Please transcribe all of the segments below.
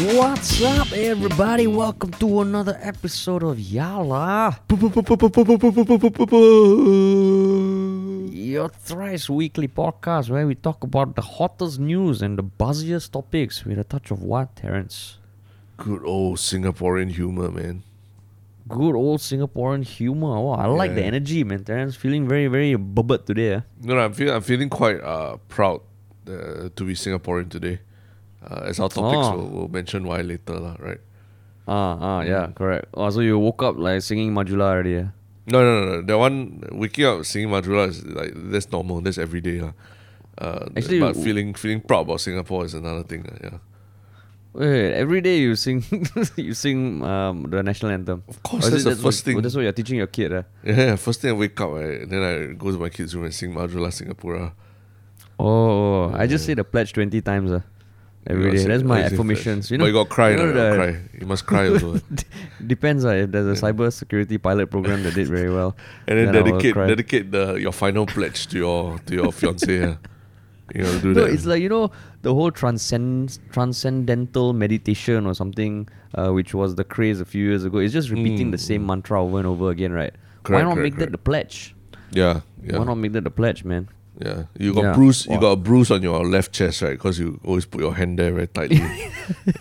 What's up, everybody? Welcome to another episode of Yala, your thrice weekly podcast where we talk about the hottest news and the buzziest topics with a touch of what, Terence? Good old Singaporean humor, man. Good old Singaporean humor. Oh, I like the Yeah. energy, man. Terence feeling very, very bubbet today. eh? No, no, I'm feeling I'm feeling quite uh, proud uh, to be Singaporean today. Uh, as our topics, Oh. we'll, we'll mention why later, lah. Right? Ah, ah, yeah, Mm. correct. Oh, so you woke up like singing Majulah already. eh? No, no, no, no. That one waking up singing Majulah is like that's normal. That's every day, lah. Uh, Actually, but feeling feeling proud about Singapore is another thing. lah, yeah. Wait, every day you sing, you sing um, the national anthem. Of course, Or that's it the that's what- first thing. That's what you're teaching your kid. eh? Yeah, first thing I wake up, right, then I go to my kids' room and sing Majulah Singapura. Oh, I just Yeah. say the pledge 20 times uh, every day. That's my affirmations. You know, but you got cry, you know you cry. You must cry also. Depends uh, if there's a Yeah. cyber security pilot program that did very well. and then, Then dedicate dedicate the your final pledge to your to your fiance. yeah. You know, do No, that. it's like you know the whole transcend transcendental meditation or something, uh, which was the craze a few years ago. It's just repeating the Mm. same mantra over and over again, right? Why Correct, not correct, make that the pledge? yeah, yeah, Why not make that the pledge, man? Yeah. You got Yeah. bruise. You got a bruise on your left chest, right? Because you always put your hand there very tightly.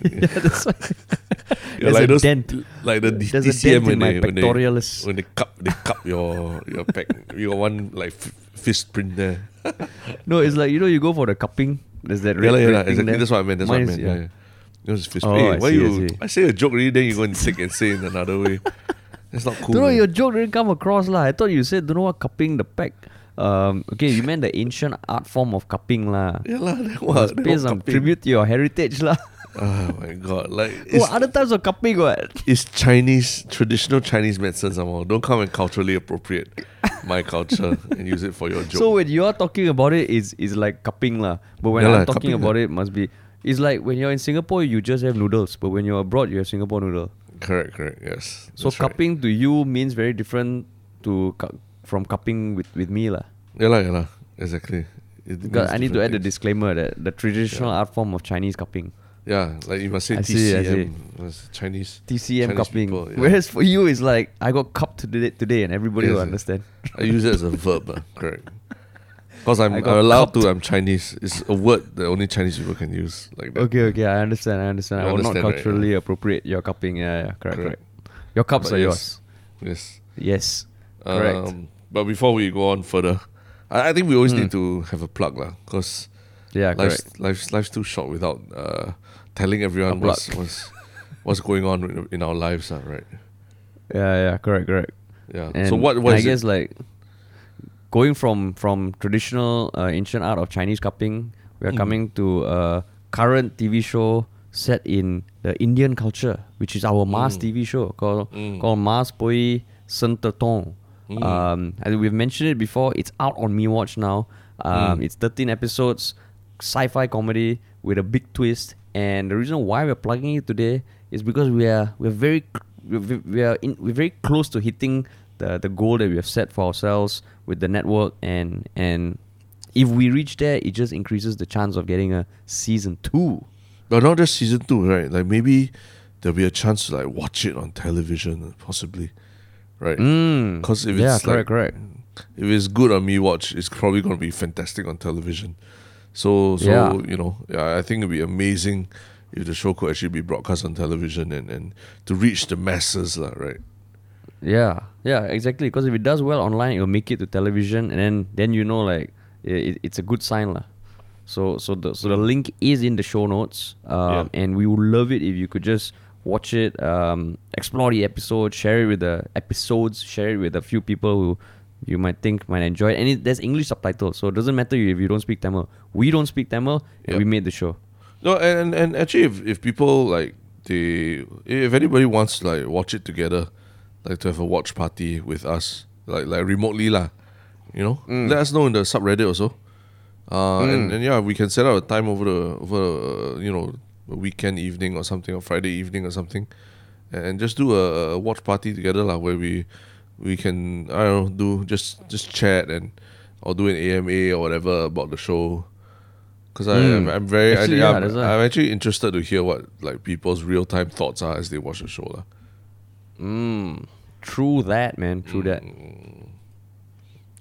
yeah, that's why. There's like a those, dent. like the There's a TCM dent when in my they, when they when they cup they cup your your pec. You got one like f- fist print there. No, it's like you know you go for the cupping. There's that Yeah, red, yeah, thing exactly. there. That's what I meant. That's what I Mine is- meant. Yeah. yeah. It was fist Oh, print. I Hey, why see, I you? see. I, say a joke already, then you go and take and say in another way. That's not cool. Don't know man. your joke didn't come across lah. I thought you said don't know what cupping the pack. Um, okay, you meant the ancient art form of cupping lah. Yeah lah. That was pay some tribute to your heritage lah. Oh my god! Like Oh, it's, other types of cupping what? it's Chinese traditional Chinese medicine. Somehow don't come and culturally appropriate my culture and use it for your joke. So when you're talking about it, it's, it's like cupping lah. But when Yeah I'm lah, talking about lah. it, must be. It's like when you're in Singapore, you just have noodles. But when you're abroad, you have Singapore noodle. correct, correct. Yes. So that's right. cupping to you means very different to from cupping with, with me lah. Yeah lah, yeah lah. Exactly. It Because I need to add the disclaimer that the traditional art form of Chinese cupping. Yeah, like you must say I see, I TCM. Chinese. TCM Chinese cupping. people, yeah. Whereas for you, it's like I got cupped today, today and everybody Yes, will understand. I use it as a verb. uh, correct. Because I'm, I'm allowed cupped. to. I'm Chinese. It's a word that only Chinese people can use like that. Okay, okay, I understand, I understand. You I will not understand, right? culturally appropriate your cupping. Yeah, yeah, correct, correct. Correct. Your cups But are yes. yours. Yes. Yes, correct. Um, but before we go on further, I, I think we always Hmm. need to have a plug, lah. Because yeah, life's, correct. life's life's too short without uh, telling everyone what's, what's what's going on in, our lives, lah, right? Yeah, yeah, correct, correct. Yeah. And so what what I is it? guess like going from from traditional uh, ancient art of Chinese cupping, we are Mm. coming to a current TV show set in the Indian culture, which is our Mm. TV show called Mm. called Mars Poiyi Sernthuttom. Mm. Um, we've mentioned it before. It's out on meWATCH now. Um, Mm. It's 13 episodes, sci-fi comedy with a big twist. And the reason why we're plugging it today is because we are we're very we're, we are in, we're very close to hitting the the goal that we have set for ourselves with the network and and if we reach there, it just increases the chance of getting a season two. But not just season two, right? Like maybe there'll be a chance to like watch it on television, possibly, right? Mm. Because if yeah, it's correct, like correct. if it's good on meWATCH, it's probably gonna be fantastic on television. So so Yeah. you know, yeah, I think it'd be amazing if the show could actually be broadcast on television and, and to reach the masses, lah, right? Yeah, yeah, exactly. Because if it does well online, it'll make it to television, and then then you know like it, it's a good sign lah. So so the so the link is in the show notes, um, and we would love it if you could just watch it, um, explore the episode, share it with the episodes, share it with a few people who you might think might enjoy it. And it, there's English subtitles, so it doesn't matter if you don't speak Tamil. We don't speak Tamil, and Yep. we made the show. No, and and actually, if if people like they, if anybody wants to like watch it together, like to have a watch party with us, like like remotely lah, you know, Mm. let us know in the subreddit also. Uh, and, and yeah, we can set out a time over the over uh, you know a weekend evening or something or Friday evening or something, and just do a, a watch party together lah, where we we can I don't know do just just chat and or do an AMA or whatever about the show. because I'm, I'm very Hmm. Actually, I, yeah, I'm. I'm actually interested to hear what like people's real time thoughts are as they watch the show lah. Mm, true that, man. True that. Mm.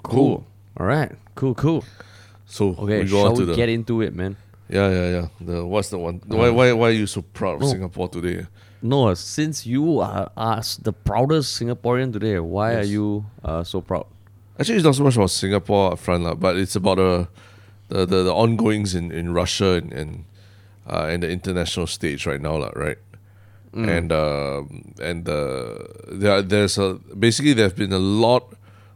Cool. All right. Cool. Cool. So Okay. we go shall we get into it, man? Yeah yeah yeah. The what's the one? why why why are you so proud of No. Singapore today? No, since you are the proudest Singaporean today, why are you uh, so proud? Actually, it's not so much about Singapore up front, lah, but it's about uh, the, the the ongoings in, in Russia and and, uh, and the international stage right now, lah, right? And um and uh, there there's a basically there have been a lot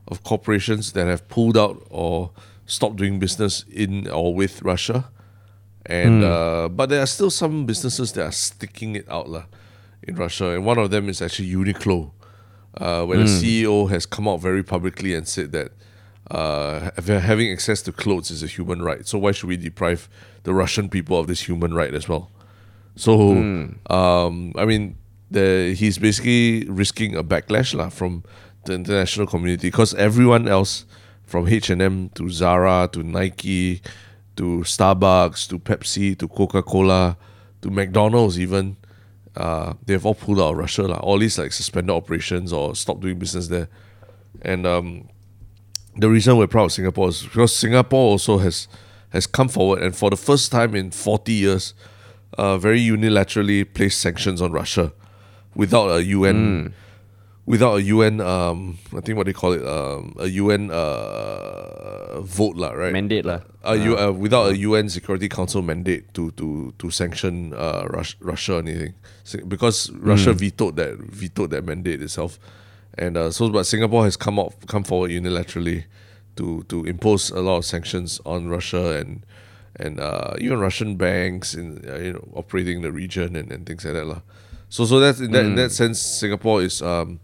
of corporations that have pulled out or stopped doing business in or with Russia, and uh, but there are still some businesses that are sticking it out, lah, in Russia, and one of them is actually Uniqlo uh, where the CEO has come out very publicly and said that uh, having access to clothes is a human right. So why should we deprive the Russian people of this human right as well? So, um, I mean, the, he's basically risking a backlash lah, from the international community because everyone else, from H and M to Zara to Nike to Starbucks to Pepsi to Coca Cola to McDonald's even, uh, they've all pulled out of Russia. lah. All these like suspended operations or stopped doing business there. And um, the reason we're proud of Singapore is because Singapore also has has come forward and for the first time in 40 years, uh, very unilaterally placed sanctions on Russia without a UN, without a UN, um, I think what they call it, um, a UN uh, vote, lah, right? Mandate lah. uh, you, uh, without a UN Security Council mandate to to to sanction uh, Rus- Russia or anything, because Russia vetoed that vetoed that mandate itself, and uh, so but Singapore has come out come forward unilaterally to to impose a lot of sanctions on Russia and and uh, even Russian banks in uh, you know operating in the region and, and things like that lah. So so that's in that in that sense Singapore is um,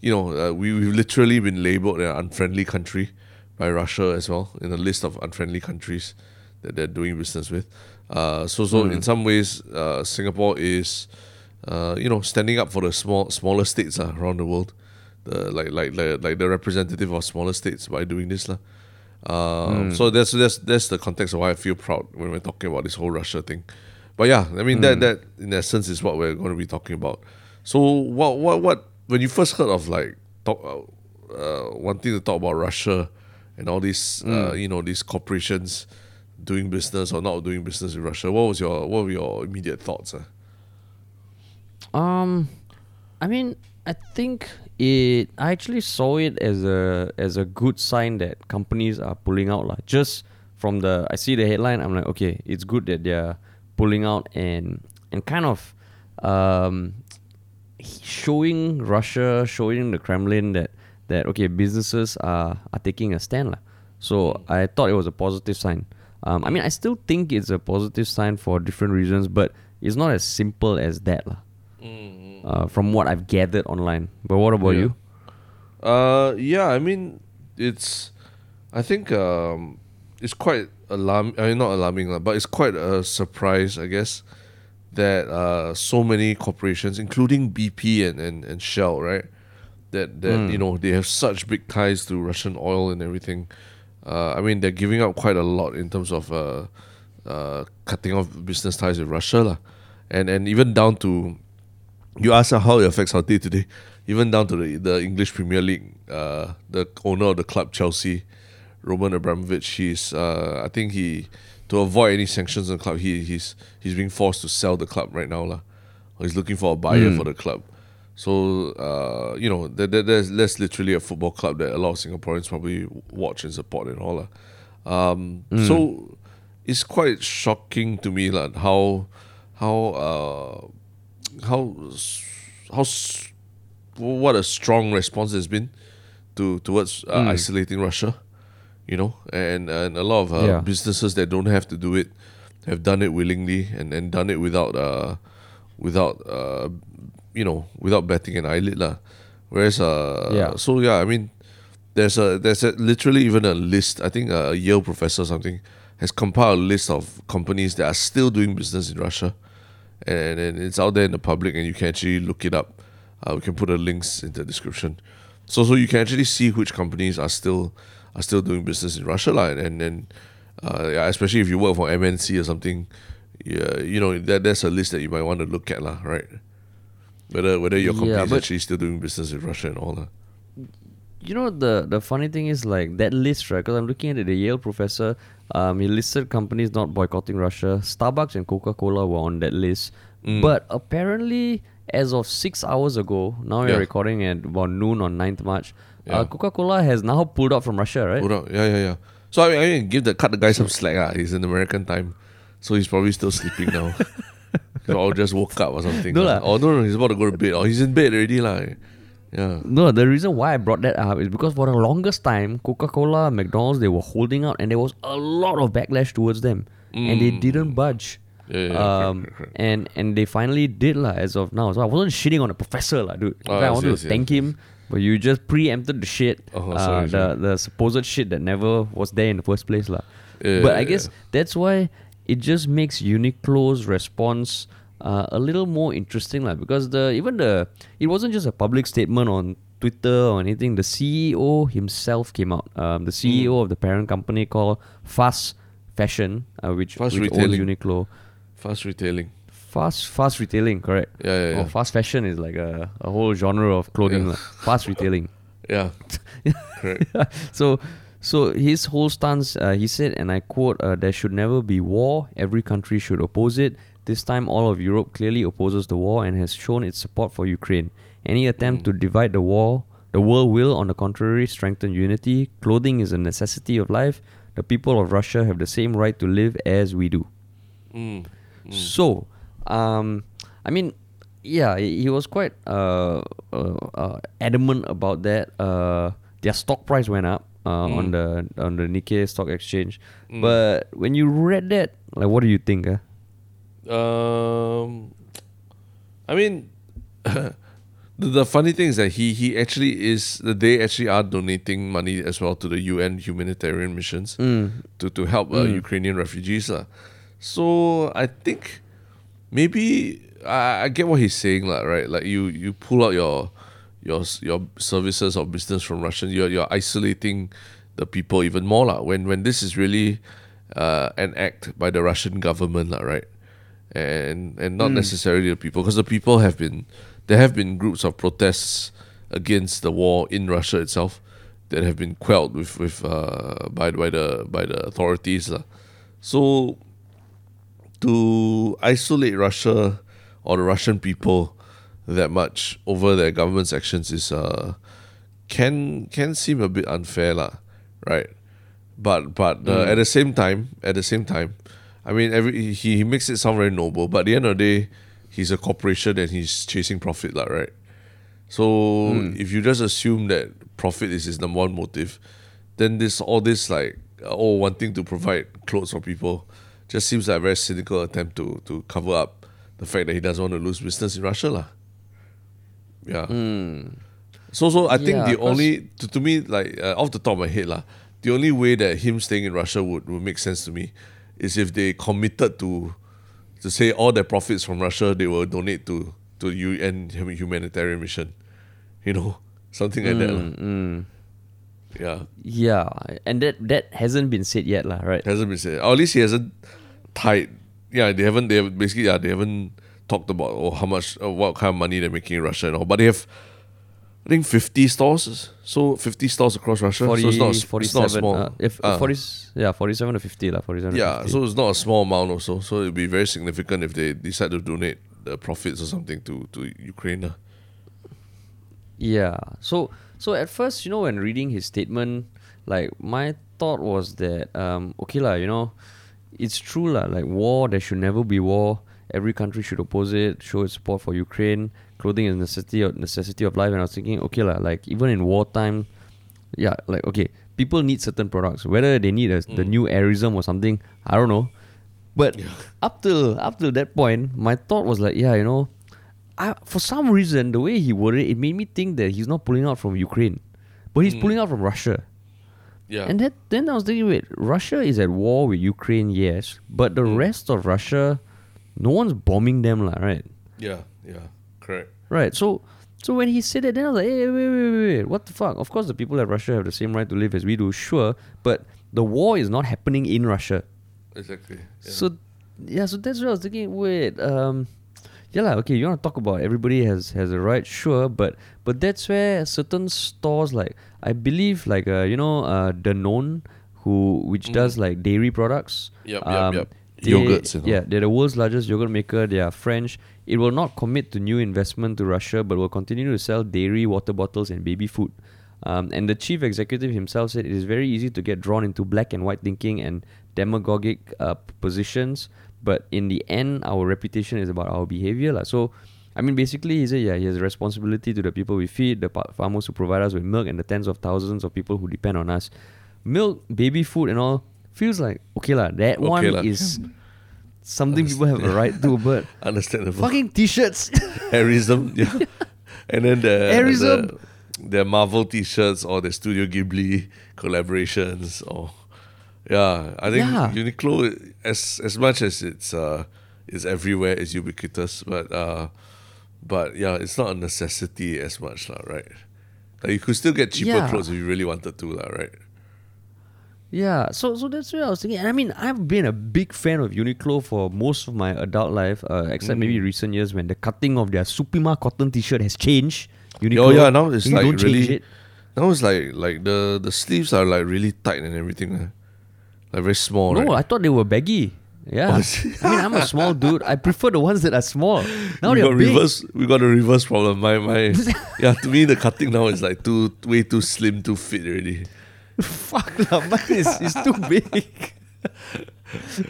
you know, uh, we, we've literally been labeled an unfriendly country by Russia as well in a list of unfriendly countries that they're doing business with. Uh, so, so in some ways, uh, Singapore is, uh, you know, standing up for the small, smaller states uh, around the world, the like, like, like, like the representative of smaller states by doing this, lah. Um, So that's that's that's the context of why I feel proud when we're talking about this whole Russia thing. But yeah, I mean that that in essence is what we're going to be talking about. So what what what when you first heard of like talk uh, uh, wanting to talk about Russia and all these uh, you know these corporations doing business or not doing business with Russia, what was your what were your immediate thoughts? Uh? Um, I mean, I think it. I actually saw it as a as a good sign that companies are pulling out, lah. Just from the, I see the headline. I'm like, okay, it's good that they're pulling out and and kind of um showing Russia, showing the Kremlin that that okay, businesses are are taking a stand, lah. So I thought it was a positive sign. Um, I mean, I still think it's a positive sign for different reasons, but it's not as simple as that, lah. Uh, from what I've gathered online. But what about Yeah. you? Uh, yeah, I mean, it's, I think, um, it's quite alarm. I mean, not alarming, lah, but it's quite a surprise, I guess, that uh, so many corporations, including BP and, and, and Shell, right, that that you know they have such big ties to Russian oil and everything. Uh, I mean, they're giving up quite a lot in terms of uh, uh, cutting off business ties with Russia, lah, and and even down to you ask how it affects our day to day, even down to the the English Premier League, uh, the owner of the club Chelsea, Roman Abramovich, he's uh, I think he to avoid any sanctions on the club, he he's he's being forced to sell the club right now, lah. He's looking for a buyer for the club. So uh, you know, there, there, there's that's literally a football club that a lot of Singaporeans probably watch and support and all. lah. Um, So it's quite shocking to me like how how uh, how how what a strong response has been to towards uh, isolating Russia, you know, and and a lot of uh, Yeah. businesses that don't have to do it have done it willingly and, and done it without uh without uh you know without batting an eyelid lah. Whereas uh Yeah. so yeah I mean there's a there's a, literally even a list I think a Yale professor or something has compiled a list of companies that are still doing business in Russia and, and it's out there in the public and you can actually look it up. Uh, we can put the links in the description. So so you can actually see which companies are still are still doing business in Russia lah, and then Uh, especially if you work for MNC or something. Yeah, you know that that's a list that you might want to look at, lah. Right? Whether whether your company Yeah, is actually still doing business in Russia and all that. you know the the funny thing is like that list right because i'm looking at it the yale professor um, he listed companies not boycotting russia starbucks and coca-cola were on that list Mm. but apparently as of six hours ago now we're Yeah. recording at about noon on 9th march Yeah. uh, coca-cola has now pulled out from russia right Hold on. Yeah, yeah, yeah. So I mean, I mean, give the cut the guy some slack. Ah, he's in American time, so he's probably still sleeping now. or just woke up or something. No lah. lah. Or no, no, he's about to go to bed. Or he's in bed already, lah. Yeah. No, the reason why I brought that up is because for the longest time, Coca Cola, McDonald's, they were holding out and there was a lot of backlash towards them. And they didn't budge. Mm. Yeah, yeah, yeah, um, and and they finally did lah as of now. So I wasn't shitting on the professor lah, dude. In Oh, fact, I yes, wanted to thank him, but you just preempted the shit, Oh, uh, sorry, the sorry. the supposed shit that never was there in the first place lah. Yeah, but I guess yeah. that's why it just makes Uniqlo's response uh, a little more interesting lah. Because the even the it wasn't just a public statement on Twitter or anything. The CEO himself came out. Um, the CEO Hmm. of the parent company called Fast Fashion, uh, which, Fast which owns Uniqlo. Fast retailing. Fast fast retailing, correct? Yeah, yeah, yeah. Oh, fast fashion is like a, a whole genre of clothing. Yeah. lah. Fast retailing. Yeah. Correct. so so his whole stance uh, he said and i quote uh, there should never be war every country should oppose it this time all of europe clearly opposes the war and has shown its support for ukraine any attempt to divide the war the world will on the contrary strengthen unity clothing is a necessity of life the people of russia have the same right to live as we do Mm. so, um, I mean, yeah, he was quite uh, uh, uh, adamant about that. Uh, their stock price went up uh, on the on the Nikkei stock exchange. But when you read that, like, what do you think? Uh? Um, I mean, the, the funny thing is that he he actually is they actually are donating money as well to the UN humanitarian missions to to help uh, Ukrainian refugees lah. So I think maybe I, I get what he's saying lah, right? Like you you pull out your your your services or business from Russian, you're you're isolating the people even more lah. When when this is really uh, an act by the Russian government lah, right? And and not necessarily the people, because the people have been there have been groups of protests against the war in Russia itself that have been quelled with with uh, by by the by the authorities lah. So to isolate Russia or the Russian people that much over their government's actions is uh can can seem a bit unfair lah, right? But but uh, at the same time, at the same time, I mean, every he, he makes it sound very noble, but at the end of the day, he's a corporation and he's chasing profit, lah, right? So if you just assume that profit is his number one motive, then this all this like oh wanting to provide clothes for people just seems like a very cynical attempt to to cover up the fact that he doesn't want to lose business in Russia, lah. Yeah. So so I think Yeah, the 'cause- only to, to me like uh, off the top of my head lah, the only way that him staying in Russia would, would make sense to me is if they committed to to say all their profits from Russia they will donate to to UN humanitarian mission, you know something like that. lah. Mm. Yeah, Yeah, and that that hasn't been said yet, lah. Right? hasn't been said. Or at least he hasn't tied. Yeah, they haven't. They have basically yeah they haven't talked about oh, how much uh, what kind of money they're making in Russia and all. But they have. I think 50 stores, so 50 stores across Russia. 40, so it's not, it's 47, not small. uh, if Ah. 40, yeah, 47 to 50, lah, 47 Yeah, 50. so it's not a small amount also. So it'd be very significant if they decide to donate the profits or something to to Ukraine. Yeah. So so at first, you know, when reading his statement, like my thought was that um okay lah, you know, it's true lah, like war, there should never be war. Every country should oppose it, show its support for Ukraine. Clothing is necessity of necessity of life. And I was thinking, okay lah, like even in wartime, yeah, like okay, people need certain products. Whether they need a, the new airism or something, I don't know. But up till up till that point, my thought was like, yeah, you know, I, for some reason, the way he worded it, it made me think that he's not pulling out from Ukraine, but he's pulling out from Russia. Yeah. And that, then I was thinking, wait, Russia is at war with Ukraine, yes, but the rest of Russia, no one's bombing them, lah, right? yeah, yeah, correct. Right. So, so when he said it, then I was like, hey, wait, wait, wait, wait, what the fuck? Of course, the people of Russia have the same right to live as we do, sure, but the war is not happening in Russia. Exactly. Yeah. So yeah, so that's what I was thinking. Wait, um, yeah, lah. Okay, you want to talk about everybody has has a right, sure, but but that's where certain stores like I believe like uh you know uh Danone who which does like dairy products. Mm. Yep, yep, um, yep. they- Yogurts, you know. Yeah, they're the world's largest yogurt maker. They are French. It will not commit to new investment to Russia, but will continue to sell dairy, water bottles, and baby food. Um, and the chief executive himself said it is very easy to get drawn into black and white thinking and demagogic uh, positions, but in the end, our reputation is about our behavior. lah. So, I mean, basically, he said, yeah, he has a responsibility to the people we feed, the farmers who provide us with milk, and the tens of thousands of people who depend on us. Milk, baby food, and all feels like okay lah. That Okay one lah. is something people have a right to, but Understandable. fucking t-shirts. Airism, yeah. and then the, Airism. the the Marvel T-shirts or the Studio Ghibli collaborations or yeah, I think Yeah. Uniqlo as as much as it's uh is everywhere, is ubiquitous, but uh but yeah, it's not a necessity as much, lah, right? Like you could still get cheaper Yeah. clothes if you really wanted to, lah, right? Yeah, so so that's what I was thinking. And I mean, I've been a big fan of Uniqlo for most of my adult life, uh, except Mm. maybe recent years when the cutting of their Supima cotton T-shirt has changed. Uniqlo, Oh yeah, now it's like don't change really it. now it's like like the the sleeves are like really tight and everything. eh. Like very small, No, right? I thought they were baggy. Yeah, Oh? I mean, I'm a small dude. I prefer the ones that are small. Now we they're got big. reverse. We got a reverse problem. My my yeah. To me, the cutting now is like too way too slim, too fit already. Fuck, lah, mine is, is too big.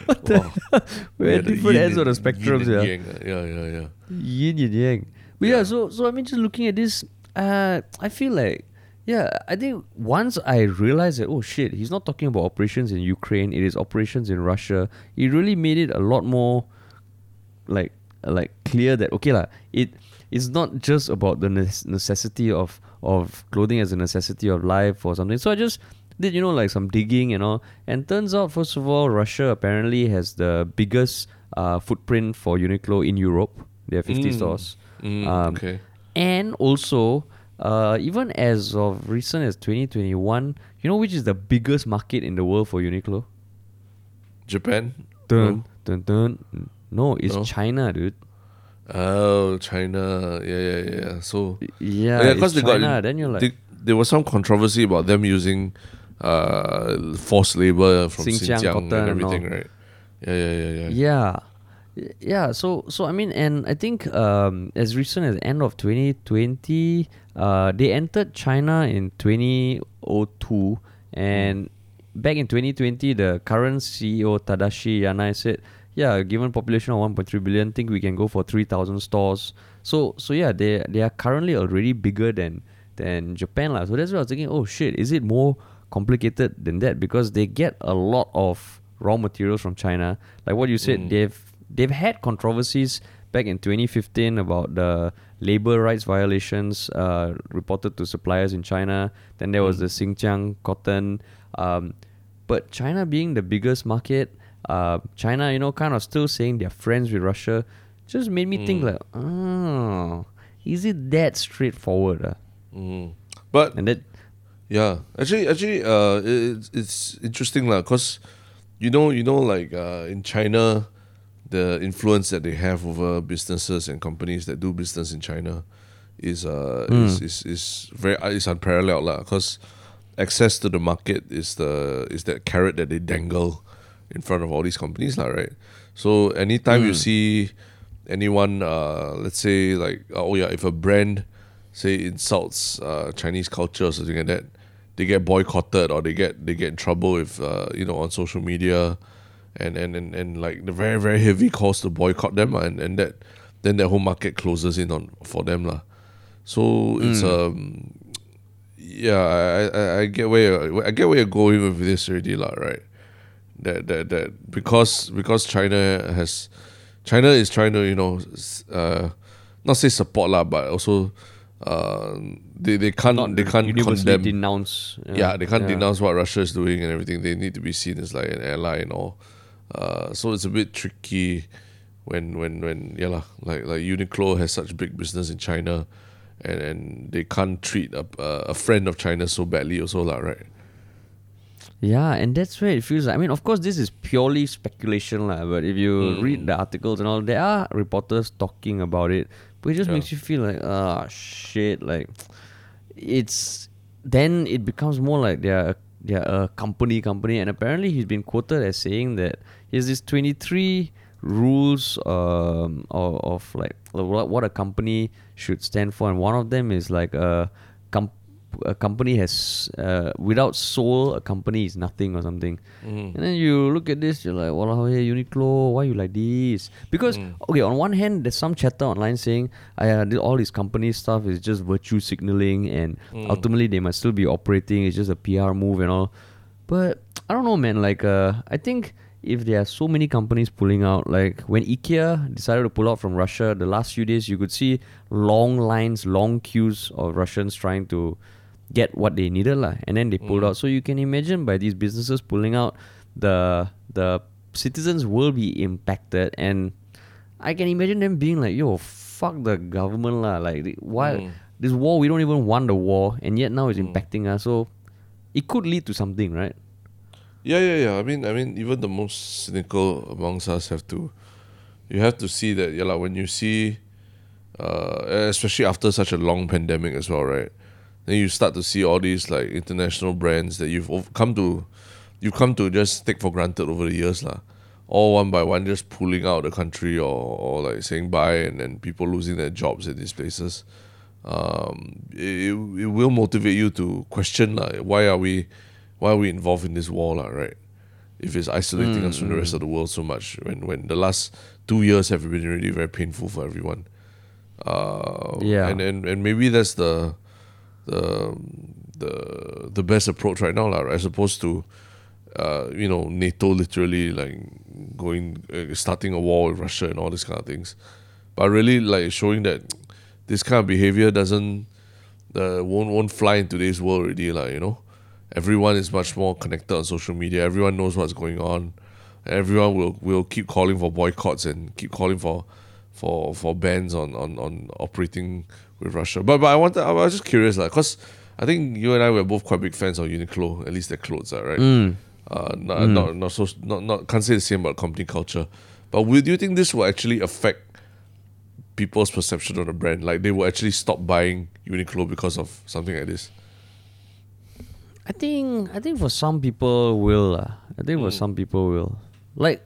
what the? Wow. We're Yeah, at different yin ends of the spectrums, yin yeah. yang, uh, yeah, yeah, yeah. yin and yang. But yeah. Yeah. so so I mean, just looking at this, uh, I feel like, yeah, I think once I realized that, oh shit, he's not talking about operations in Ukraine; it is operations in Russia. It really made it a lot more, like, like clear that okay lah, it it's not just about the necessity of of clothing as a necessity of life or something. So I just did you know like some digging and all, and turns out first of all, Russia apparently has the biggest uh, footprint for Uniqlo in Europe. They have 50 Mm. stores. Mm, Um, okay. And also, uh, even as of recent as 2021, you know which is the biggest market in the world for Uniqlo? Japan. Dun, dun, dun. No, it's No? China, dude. Oh, China. Yeah, yeah, yeah. So Yeah, yeah, they China. got then you're like, they, there was some controversy about them using uh, forced labor from Xinjiang Xinjiang, and and everything, right? Yeah, yeah, yeah, yeah. yeah. Yeah, so so I mean, and I think um, as recent as end of 2020, uh, they entered China in 2002, and back in 2020, the current CEO Tadashi Yanai said, "Yeah, given population of 1.3 billion, think we can go for 3,000 stores." So so yeah, they they are currently already bigger than than Japan lah. So that's what I was thinking. Oh shit, is it more complicated than that? Because they get a lot of raw materials from China. Like what you said, Mm. they've they've had controversies back in 2015 about the labor rights violations uh, reported to suppliers in China. Then there was Mm. the Xinjiang cotton. Um, but China being the biggest market, uh, China, you know, kind of still saying they're friends with Russia, just made me think Mm. like, oh, is it that straightforward? Uh? Mm. But And that, Yeah, actually, actually, uh, it, it's it's interesting lah, cause you know, you know, like uh, in China, the influence that they have over businesses and companies that do business in China is uh is, is is very uh, is unparalleled lah. Cause access to the market is the is that carrot that they dangle in front of all these companies lah, right? So anytime you see anyone, uh, let's say like uh, oh yeah, if a brand say insults uh, Chinese culture or something like that, they get boycotted or they get they get in trouble if uh, you know on social media, and and, and and like the very very heavy calls to boycott them and and that then the whole market closes in on for them lah. So it's um yeah I, I I get where you're, I get where you're going with this already lah right. That that that because because China has China is trying to you know uh not say support lah but also uh they they can't not they can't condemn denounce. yeah, they can't denounce what Russia is doing and everything. They need to be seen as like an ally and all. Uh, so it's a bit tricky when when when yeah lah, like like Uniqlo has such big business in China, and and they can't treat a a, friend of China so badly also lah, right? Yeah, and that's where it feels like. I mean, of course, this is purely speculation, lah. But if you Mm. read the articles and all, there are reporters talking about it. But it just Yeah. makes you feel like, ah, shit. Like, it's then it becomes more like they're they're a company, company. And apparently, he's been quoted as saying that has this twenty three rules um of, of like what what a company should stand for, and one of them is like a com- a company has uh, without soul a company is nothing or something Mm. and then you look at this you're like wow hey uniqlo why you like this because Mm. okay on one hand there's some chatter online saying uh, all this company stuff is just virtue signaling and Mm. ultimately they must still be operating it's just a pr move and all but i don't know man like uh, i think if there are so many companies pulling out like when ikea decided to pull out from russia the last few days you could see long lines long queues of russians trying to get what they needed lah, and then they pulled Mm. out so you can imagine by these businesses pulling out the the citizens will be impacted and i can imagine them being like yo fuck the government lah like why Mm. this war we don't even want the war and yet now it's Mm. impacting us so it could lead to something right Yeah, yeah, yeah. I mean, I mean, even the most cynical amongst us have to, you have to see that. Yeah, like when you see, uh, especially after such a long pandemic as well, right? Then you start to see all these like international brands that you've come to, you've come to just take for granted over the years, lah. All one by one, just pulling out the country or, or like saying bye, and then people losing their jobs at these places. Um, it, it will motivate you to question like why are we why are we involved in this war, lah, right? If it's isolating us from the rest of the world so much, when when the last two years have been really very painful for everyone. Uh, Yeah. and, and and maybe that's the the the the best approach right now, lah, right? as opposed to uh, you know NATO literally like going uh, starting a war with Russia and all these kind of things, but really like showing that this kind of behavior doesn't uh, won't won't fly in today's world already, like you know. Everyone is much more connected on social media. Everyone knows what's going on. Everyone will will keep calling for boycotts and keep calling for for for bans on on, on operating with Russia. But but I wanted I was just curious like cause I think you and I were both quite big fans of Uniqlo, at least their clothes are right. Mm. Uh, not, not not so not not can't say the same about company culture. But will, do you think this will actually affect people's perception of the brand? Like they will actually stop buying Uniqlo because of something like this? I think I think for some people will lah. I think for hmm. some people will. Like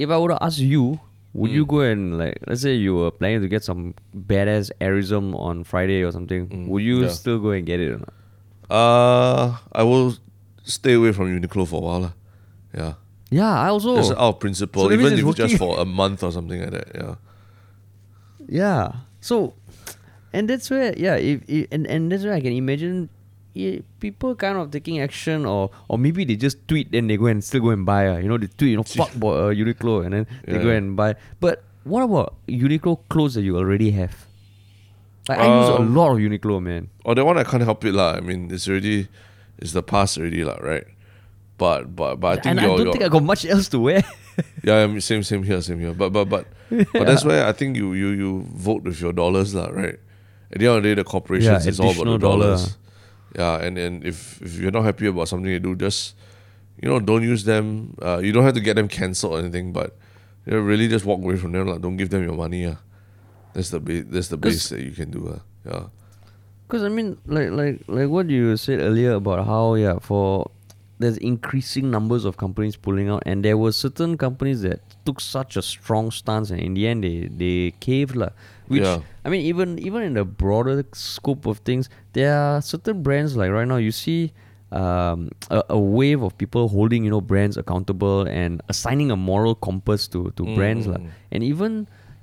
if I were to ask you, would you hmm. go and like let's say you were planning to get some badass Airism on Friday or something, hmm. would you yeah. still go and get it or not? Uh I will stay away from Uniqlo for a while. lah. Yeah. Yeah, I also Just out of principle, So even if it's just for a month or something like that. Yeah. Yeah. So, and that's where yeah, if, if and and that's where I can imagine yeah, people kind of taking action or or maybe they just tweet and they go and still go and buy. Uh, you know, they tweet you know fuck uh, Uniqlo and then they go and buy. But what about Uniqlo clothes that you already have? Like I use a Um, lot of Uniqlo, man. Oh, that one I can't help it lah. I mean, it's already, it's the past already lah, right? But but but I think and I don't think I got much else to wear. yeah I mean, same same here same here. But but but but that's where I think you you you vote with your dollars lah, right? At the end of the day, the corporations Yeah, is all about the additional dollar. Yeah, and and if if you're not happy about something you do, just you know don't use them. Uh, you don't have to get them cancelled or anything, but you know, really just walk away from them. Like, don't give them your money. Yeah, that's the ba- that's the base that you can do. Uh. Yeah. Because I mean, like like like what you said earlier about how yeah, for there's increasing numbers of companies pulling out, and there were certain companies that took such a strong stance, and in the end they they caved lah. Which Yeah. I mean, even even in the broader scope of things, there are certain brands like right now you see. Um, a, a wave of people holding you know brands accountable and assigning a moral compass to to brands lah. Mm. and even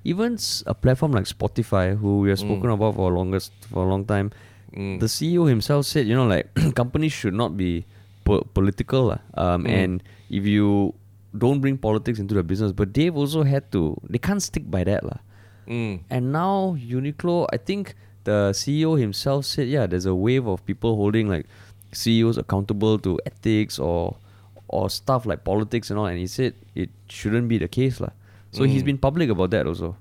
even a platform like Spotify who we have spoken about for a longest for a long time Mm. the CEO himself said, you know, like companies should not be po- political, um, Mm. and if you don't bring politics into the business, but they've also had to, they can't stick by that, lah. Mm. And now Uniqlo, I think the CEO himself said, yeah, there's a wave of people holding like CEOs accountable to ethics or or stuff like politics and all, and he said it shouldn't be the case, lah. So he's been public about that also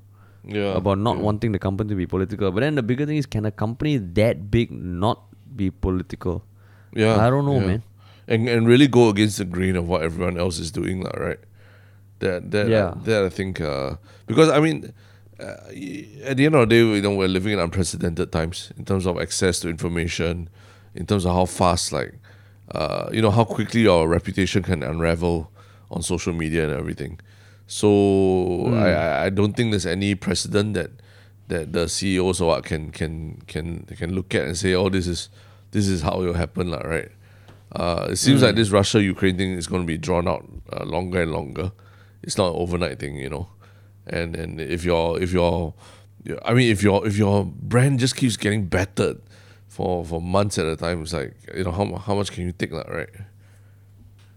Yeah. about not yeah. wanting the company to be political. But then the bigger thing is, can a company that big not be political? Yeah. I don't know, yeah. man. and and really go against the grain of what everyone else is doing, lah, right? That that Yeah. that I think uh, because I mean. Uh, at the end of the day, you know, we're living in unprecedented times in terms of access to information, in terms of how fast, like, uh, you know, how quickly your reputation can unravel on social media and everything. So I, I I don't think there's any precedent that that the CEOs or what can can can can look at and say, oh, this is this is how it will happen, lah, right? Uh, it seems like this Russia Ukraine thing is going to be drawn out uh, longer and longer. It's not an overnight thing, you know. And and if your if your I mean if your if your brand just keeps getting battered for for months at a time, it's like you know how how much can you take, lah, right?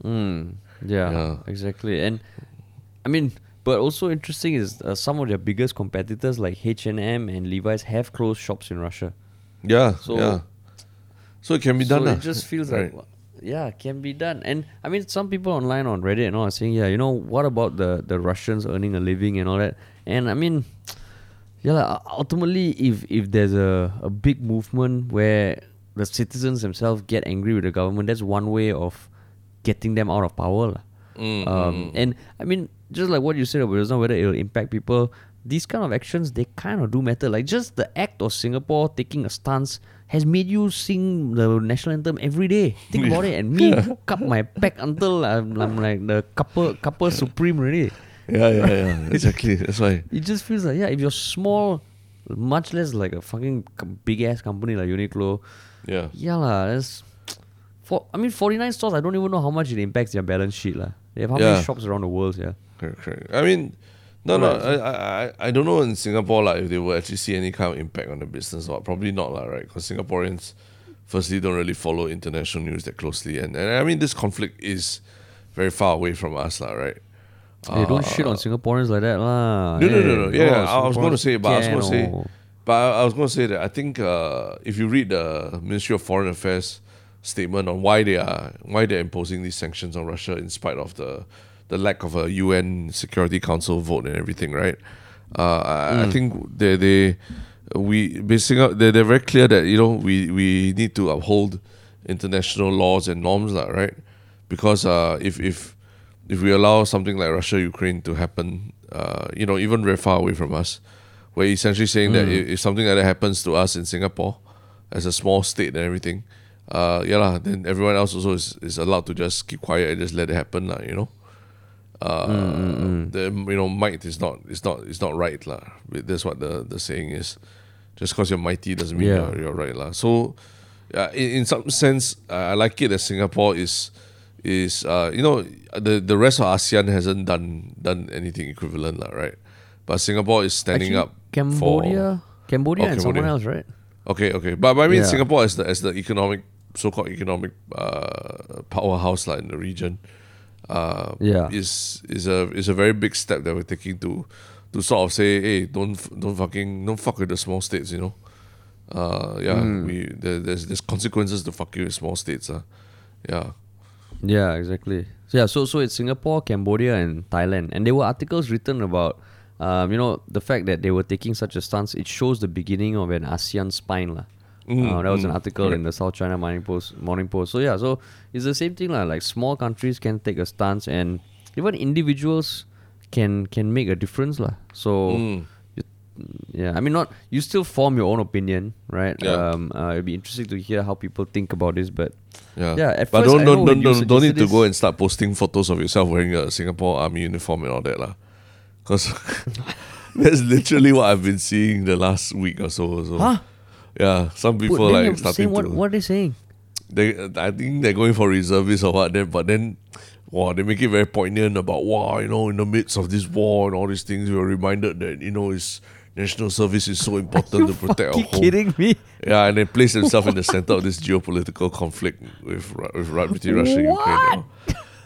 Mm, yeah, Yeah. exactly. And I mean, but also interesting is uh, some of their biggest competitors like H and M and Levi's have closed shops in Russia. Yeah. So- yeah. So it can be done. so it just feels Right. like, yeah, can be done. And I mean, some people online on Reddit and all are saying, yeah, you know, what about the the Russians earning a living and all that? And I mean, yeah, u- ultimately, if if there's a a big movement where the citizens themselves get angry with the government, that's one way of getting them out of power. lah. Mm, Um, and I mean, just like what you said about now, whether it'll impact people, these kind of actions they kind of do matter. Like just the act of Singapore taking a stance has made you sing the national anthem every day. Think about it, and me cup my pack until I'm, I'm like the couple couple supreme already. Yeah, yeah, yeah. exactly. That's why. It just feels like yeah, if you're small, much less like a fucking big ass company like Uniqlo, Yeah. yeah lah, that's. For, I mean, 49 stores, I don't even know how much it impacts their balance sheet. lah. They have how Yeah. many shops around the world, yeah. Correct, correct. I mean, no, no. I, I, I- don't know in Singapore like if they will actually see any kind of impact on the business or probably not lah, right? Because Singaporeans, firstly, don't really follow international news that closely, and and I mean this conflict is very far away from us, lah, right? Hey, don't shit on Singaporeans like that, lah. Uh, No, no, no, no. oh, Yeah, I was going to say, but I was going to say, oh. but I, I was going to say that I think uh, if you read the Ministry of Foreign Affairs statement on why they are why they're imposing these sanctions on Russia in spite of the the lack of a UN Security Council vote and everything, right? Uh, I, I think they they we basically they're, they're very clear that you know we we need to uphold international laws and norms, lah, right? Because uh, if if if we allow something like Russia Ukraine to happen, uh, you know, even very far away from us, we're essentially saying that if, if something like that happens to us in Singapore, as a small state and everything, uh, yeah lah, then everyone else also is, is allowed to just keep quiet and just let it happen, lah, you know. Uh, the you know might is not is not is not right lah. That's what the the saying is. Just because you're mighty doesn't mean Yeah. you're, you're right lah. So, uh, in, in some sense, uh, I like it that Singapore is is uh, you know the the rest of ASEAN hasn't done done anything equivalent lah, right? But Singapore is standing Actually, up Cambodia, Cambodia Oh, and someone Cambodia. else, right? Okay, okay, but, but I mean Yeah. Singapore as the as the economic so-called economic uh, powerhouse like in the region, uh, Yeah. is is a is a very big step that we're taking to to sort of say, hey, don't don't fucking don't fuck with the small states, you know. Uh, yeah, Hmm. we there, there's there's consequences to fucking with small states, uh. yeah. Yeah, exactly. So yeah, so so it's Singapore, Cambodia, and Thailand, and there were articles written about, um, you know, the fact that they were taking such a stance. It shows the beginning of an ASEAN spine, lah. uh, that was an mm, article in the South China Morning Post. Morning Post. So yeah, so it's the same thing, lah. Like small countries can take a stance, and even individuals can can make a difference, lah. So. Mm. you- Yeah, I mean, not you still form your own opinion, right? Yeah. Um, uh, it'd be interesting to hear how people think about this, but Yeah, Yeah, at but first don't I don't don't, don't, don't need to go and start posting photos of yourself wearing a Singapore Army uniform and all that lah, because that's literally what I've been seeing the last week or so. So Huh? yeah, some people then like starting what, to what are they saying? They I think they're going for reservists or what then but then wow they make it very poignant about wow you know in the midst of this war and all these things we are reminded that you know it's national service is so important to protect our home kidding me? yeah and they place themselves in the center of this geopolitical conflict with with Ru- between Russia and Ukraine you know.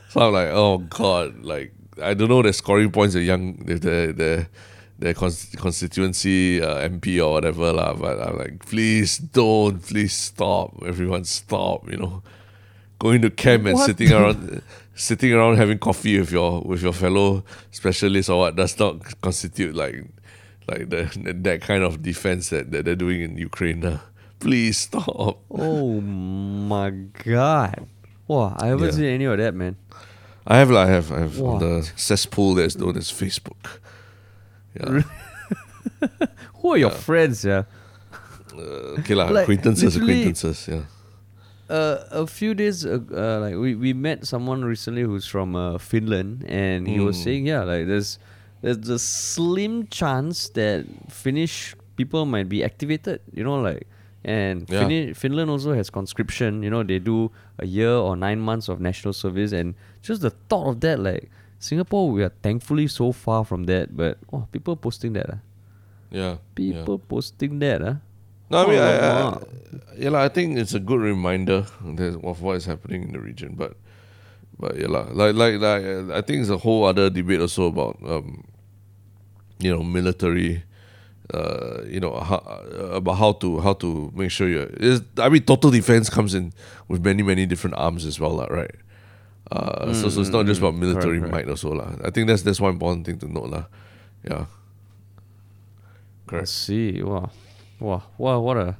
so I'm like oh god like I don't know the scoring points the young the the, the their cons- constituency uh, MP or whatever lah. But I'm like, please don't, please stop, everyone stop. You know, going to camp and What sitting around, sitting around having coffee with your with your fellow specialists or what does not constitute like like the, that kind of defense that, that they're doing in Ukraine. lah. Please stop. Oh my god. Wow, I haven't Yeah. seen any of that, man. I have, lah, I have, I have Wow. the cesspool that's known as Facebook. Yeah. Who are your Yeah. friends, yeah? Uh, okay, lah, Like, acquaintances, literally- acquaintances. Yeah. Uh, a few days ag- uh, like we, we met someone recently who's from uh, Finland and he was Mm. saying yeah like there's there's a slim chance that Finnish people might be activated you know like and Yeah. Finland also has conscription you know they do a year or nine months of national service and just the thought of that like Singapore we are thankfully so far from that but oh people posting that uh. Yeah. people posting that uh. No, I mean, I, I, Alamak. yeah, I think it's a good reminder of what is happening in the region. But, but yeah, like, like, like, uh, I think it's a whole other debate also about, um, you know, military, uh, you know, how, about how to how to make sure you. Is I mean, total defense comes in with many many different arms as well, right? Uh, so, so it's not just about military Correct, correct. might also, lah. I think that's that's one important thing to note, lah. Yeah. I Correct. see. Wow. Wow. Wow. What a.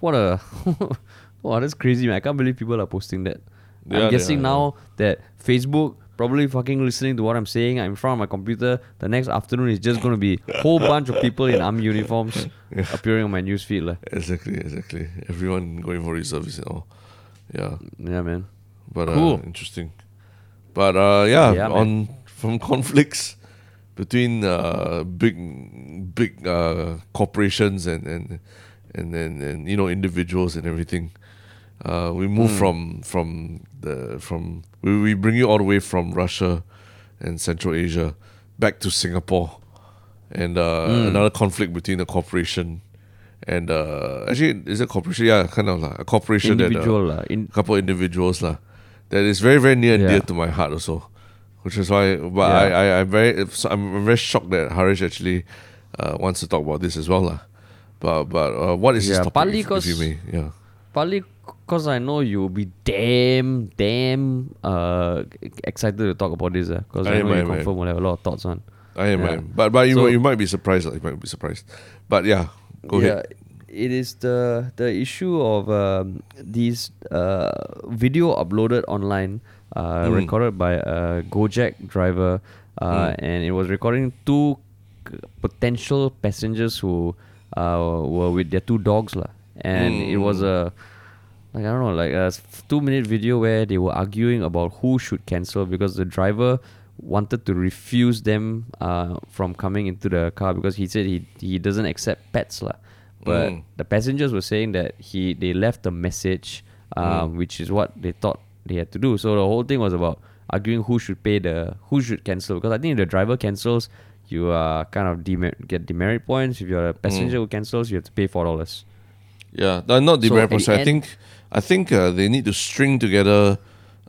What a. wow, that's crazy, man. I can't believe people are posting that. Yeah, they I'm guessing are, now that Facebook probably fucking listening to what I'm saying. I'm in front of my computer. The next afternoon is just going to be a whole bunch of people in army uniforms appearing on my newsfeed. lah. Exactly, exactly. Everyone going for reservice and all. Yeah, Yeah, man. But Cool. uh, interesting. But uh, yeah, Yeah, man. on from conflicts between uh, big big uh, corporations and and and and, and you know individuals and everything. Uh, we move Hmm. from from the from we, we bring you all the way from Russia and Central Asia back to Singapore, and uh, Hmm. another conflict between the corporation and uh, actually is it corporation? Yeah, kind of like a corporation that uh, Individual. lah. in, couple individuals lah. That is very very near and Yeah. dear to my heart also, which is why. But Yeah. I, I I'm very I'm very shocked that Harish actually uh, wants to talk about this as well lah. But but uh, what is Yeah, this topic? If, if you may, yeah. Partly because I know you'll be damn, damn uh, excited to talk about this. Because I I, am, know I you I am. confirm will have a lot of thoughts on. I am, I am. But but you So- you might be surprised. You might be surprised. But yeah, go yeah, ahead. It is the the issue of um, these uh, video uploaded online, uh, Mm. recorded by a Gojek driver, uh, Mm. and it was recording two potential passengers who uh, were with their two dogs, lah. And it was Mm. a like I don't know, like a two minute video where they were arguing about who should cancel because the driver wanted to refuse them uh, from coming into the car because he said he he doesn't accept pets lah. But Mm. the passengers were saying that he they left a message, um, which is what they thought they had to do. So the whole thing was about arguing who should pay the who should cancel because I think if the driver cancels, you uh, kind of demer- get demerit points. If you're a passenger who cancels, you have to pay four dollars. Yeah, no, not the So very at the person. I think I think uh, they need to string together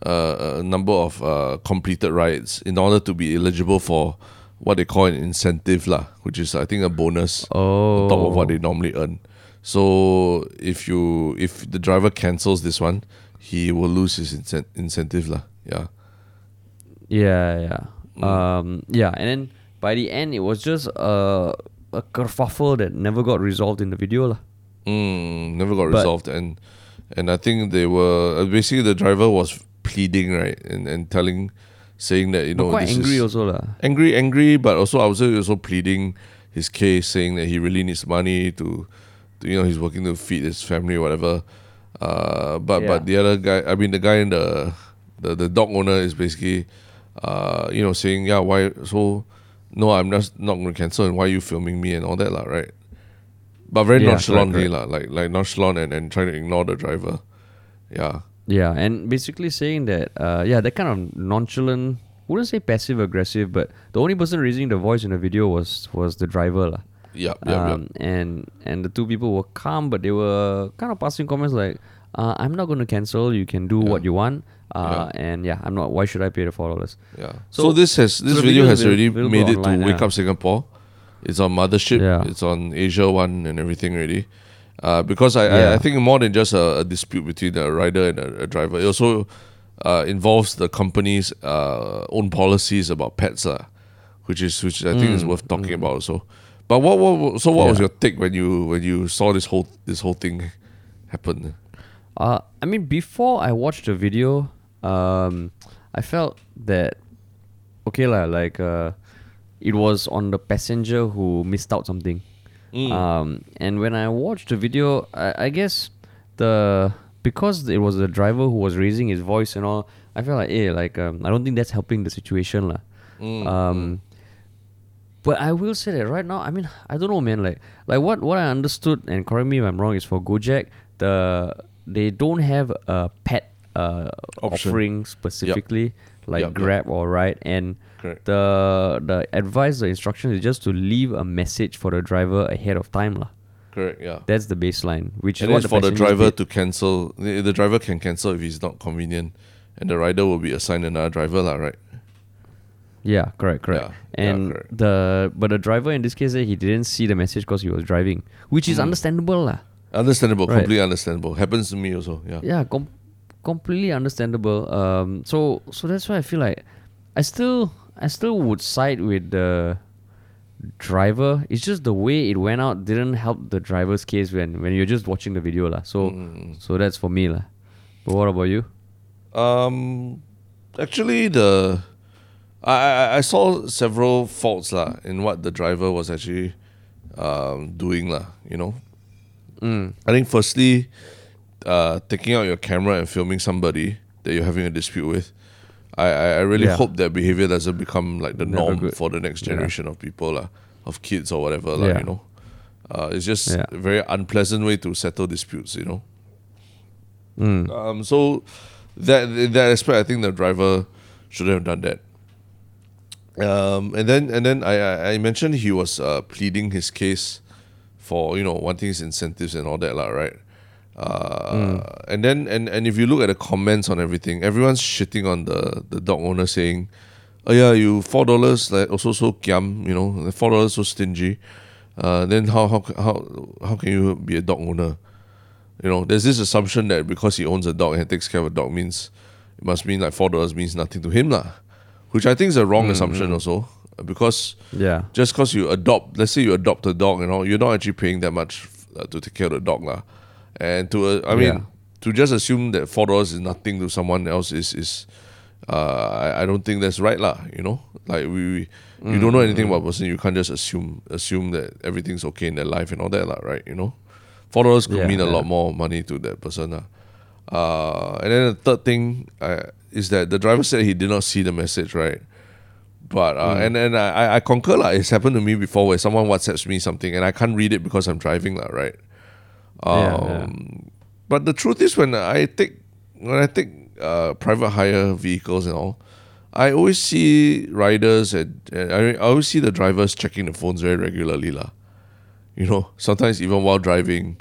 uh, a number of uh, completed rides in order to be eligible for what they call an incentive lah, which is I think a bonus Oh, on top of what they normally earn. So if you if the driver cancels this one, he will lose his incen- incentive lah. Yeah. Yeah, yeah. Mm. Um, yeah, and then by the end, it was just a, a kerfuffle that never got resolved in the video. lah. Mm, never got But- resolved, and and I think they were uh, basically the driver was pleading right and, and telling, saying that you But know quite this angry is, also. lah. angry, angry, but also I was also pleading his case, saying that he really needs money to, to you know, he's working to feed his family or whatever. Uh, but Yeah. but the other guy, I mean, the guy in the the, the dog owner is basically, uh, you know, saying yeah, why so. No, I'm just not going to cancel. And why are you filming me and all that, lah, right? But very Yeah, nonchalantly, correct, lah, like like nonchalant and, and trying to ignore the driver. Yeah, Yeah, and basically saying that, uh, yeah, that kind of nonchalant, wouldn't say passive aggressive, but the only person raising the voice in the video was was the driver. lah. yeah, yeah, um, and and the two people were calm, but they were kind of passing comments like, uh, "I'm not going to cancel. You can do Yeah. what you want." Uh, and yeah, I'm not. Why should I pay the four dollars? yeah. So, So- this has this the video video has will- already will made it online, to Wake yeah. Up Singapore. It's on Mothership. Yeah. It's on Asia One and everything already. Uh, because I, I, I think more than just a, a dispute between a rider and a, a driver, it also uh, involves the company's uh, own policies about pets, uh, which is which I think is Mm, worth talking about also. But what, what so what was your take when you when you saw this whole this whole thing happen? Uh, I mean, before I watched the video, um, I felt that okay lah, like uh, it was on the passenger who missed out something. Mm. Um, and when I watched the video, I, I guess the because it was the driver who was raising his voice and all, I felt like, eh, like um, I don't think that's helping the situation lah. Mm, Um, but I will say that right now, I mean, I don't know, man. Like, like what what I understood, and correct me if I'm wrong, is for Gojek, the they don't have a pet uh, Option. offering specifically like Yup, yup. Grab or Ryde, and Correct. the the advice, the instruction is just to leave a message for the driver ahead of time, lah. Correct. Yeah. That's the baseline, which and is what it's for the driver did. to cancel. The, the driver can cancel if he's not convenient, and the rider will be assigned another driver, lah. Right. Yeah, correct, correct. Yeah, yeah, and correct. the but the driver in this case eh, he didn't see the message because he was driving, which is Mm. understandable lah. Understandable. Right. Completely understandable. Happens to me also. Yeah. Yeah, com- completely understandable. Um, so so that's why I feel like I still I still would side with the driver. It's just the way it went out didn't help the driver's case when when you're just watching the video lah. So Mm. so that's for me lah. But what about you? Um, actually, the I, I I saw several faults lah in what the driver was actually um doing lah. You know, Mm. I think firstly, uh, taking out your camera and filming somebody that you're having a dispute with. I, I, really Yeah. hope that behavior doesn't become like the Never norm good. for the next Yeah. generation of people, lah, of kids or whatever, lah, Yeah. you know. Uh, it's just Yeah. a very unpleasant way to settle disputes, you know. Mm. Um, so that in that aspect, I think the driver should have done that. Um, and then and then I I, I mentioned he was uh, pleading his case for you know wanting his incentives and all that lah, right? Uh, And then and and if you look at the comments on everything, everyone's shitting on the the dog owner saying, "Oh yeah, you four dollars like also so kiam, you know, four dollars so stingy. Uh, then how how how how can you be a dog owner?" You know, there's this assumption that because he owns a dog and takes care of a dog means it must mean like four dollars means nothing to him lah, which I think is a wrong assumption also because Yeah. just because you adopt, let's say you adopt a dog you know, you're not actually paying that much uh, to take care of the dog lah, and to uh, I mean Yeah. to just assume that four dollars is nothing to someone else is is uh, I, I don't think that's right lah. You know, like we, we you don't know anything about a person, you can't just assume assume that everything's okay in their life and all that lah, right? You know, four dollars could Yeah, mean a lot more money to that person lah. Uh, and then the third thing uh, is that the driver said he did not see the message, right? But uh, and and I, I- I concur lah. It's happened to me before where someone WhatsApps me something and I can't read it because I'm driving lah, right? Um, Yeah, yeah. But the truth is, when I take when I take uh, private hire vehicles and all, I always see riders and, and I, I always see the drivers checking the phones very regularly lah. You know, sometimes even while driving,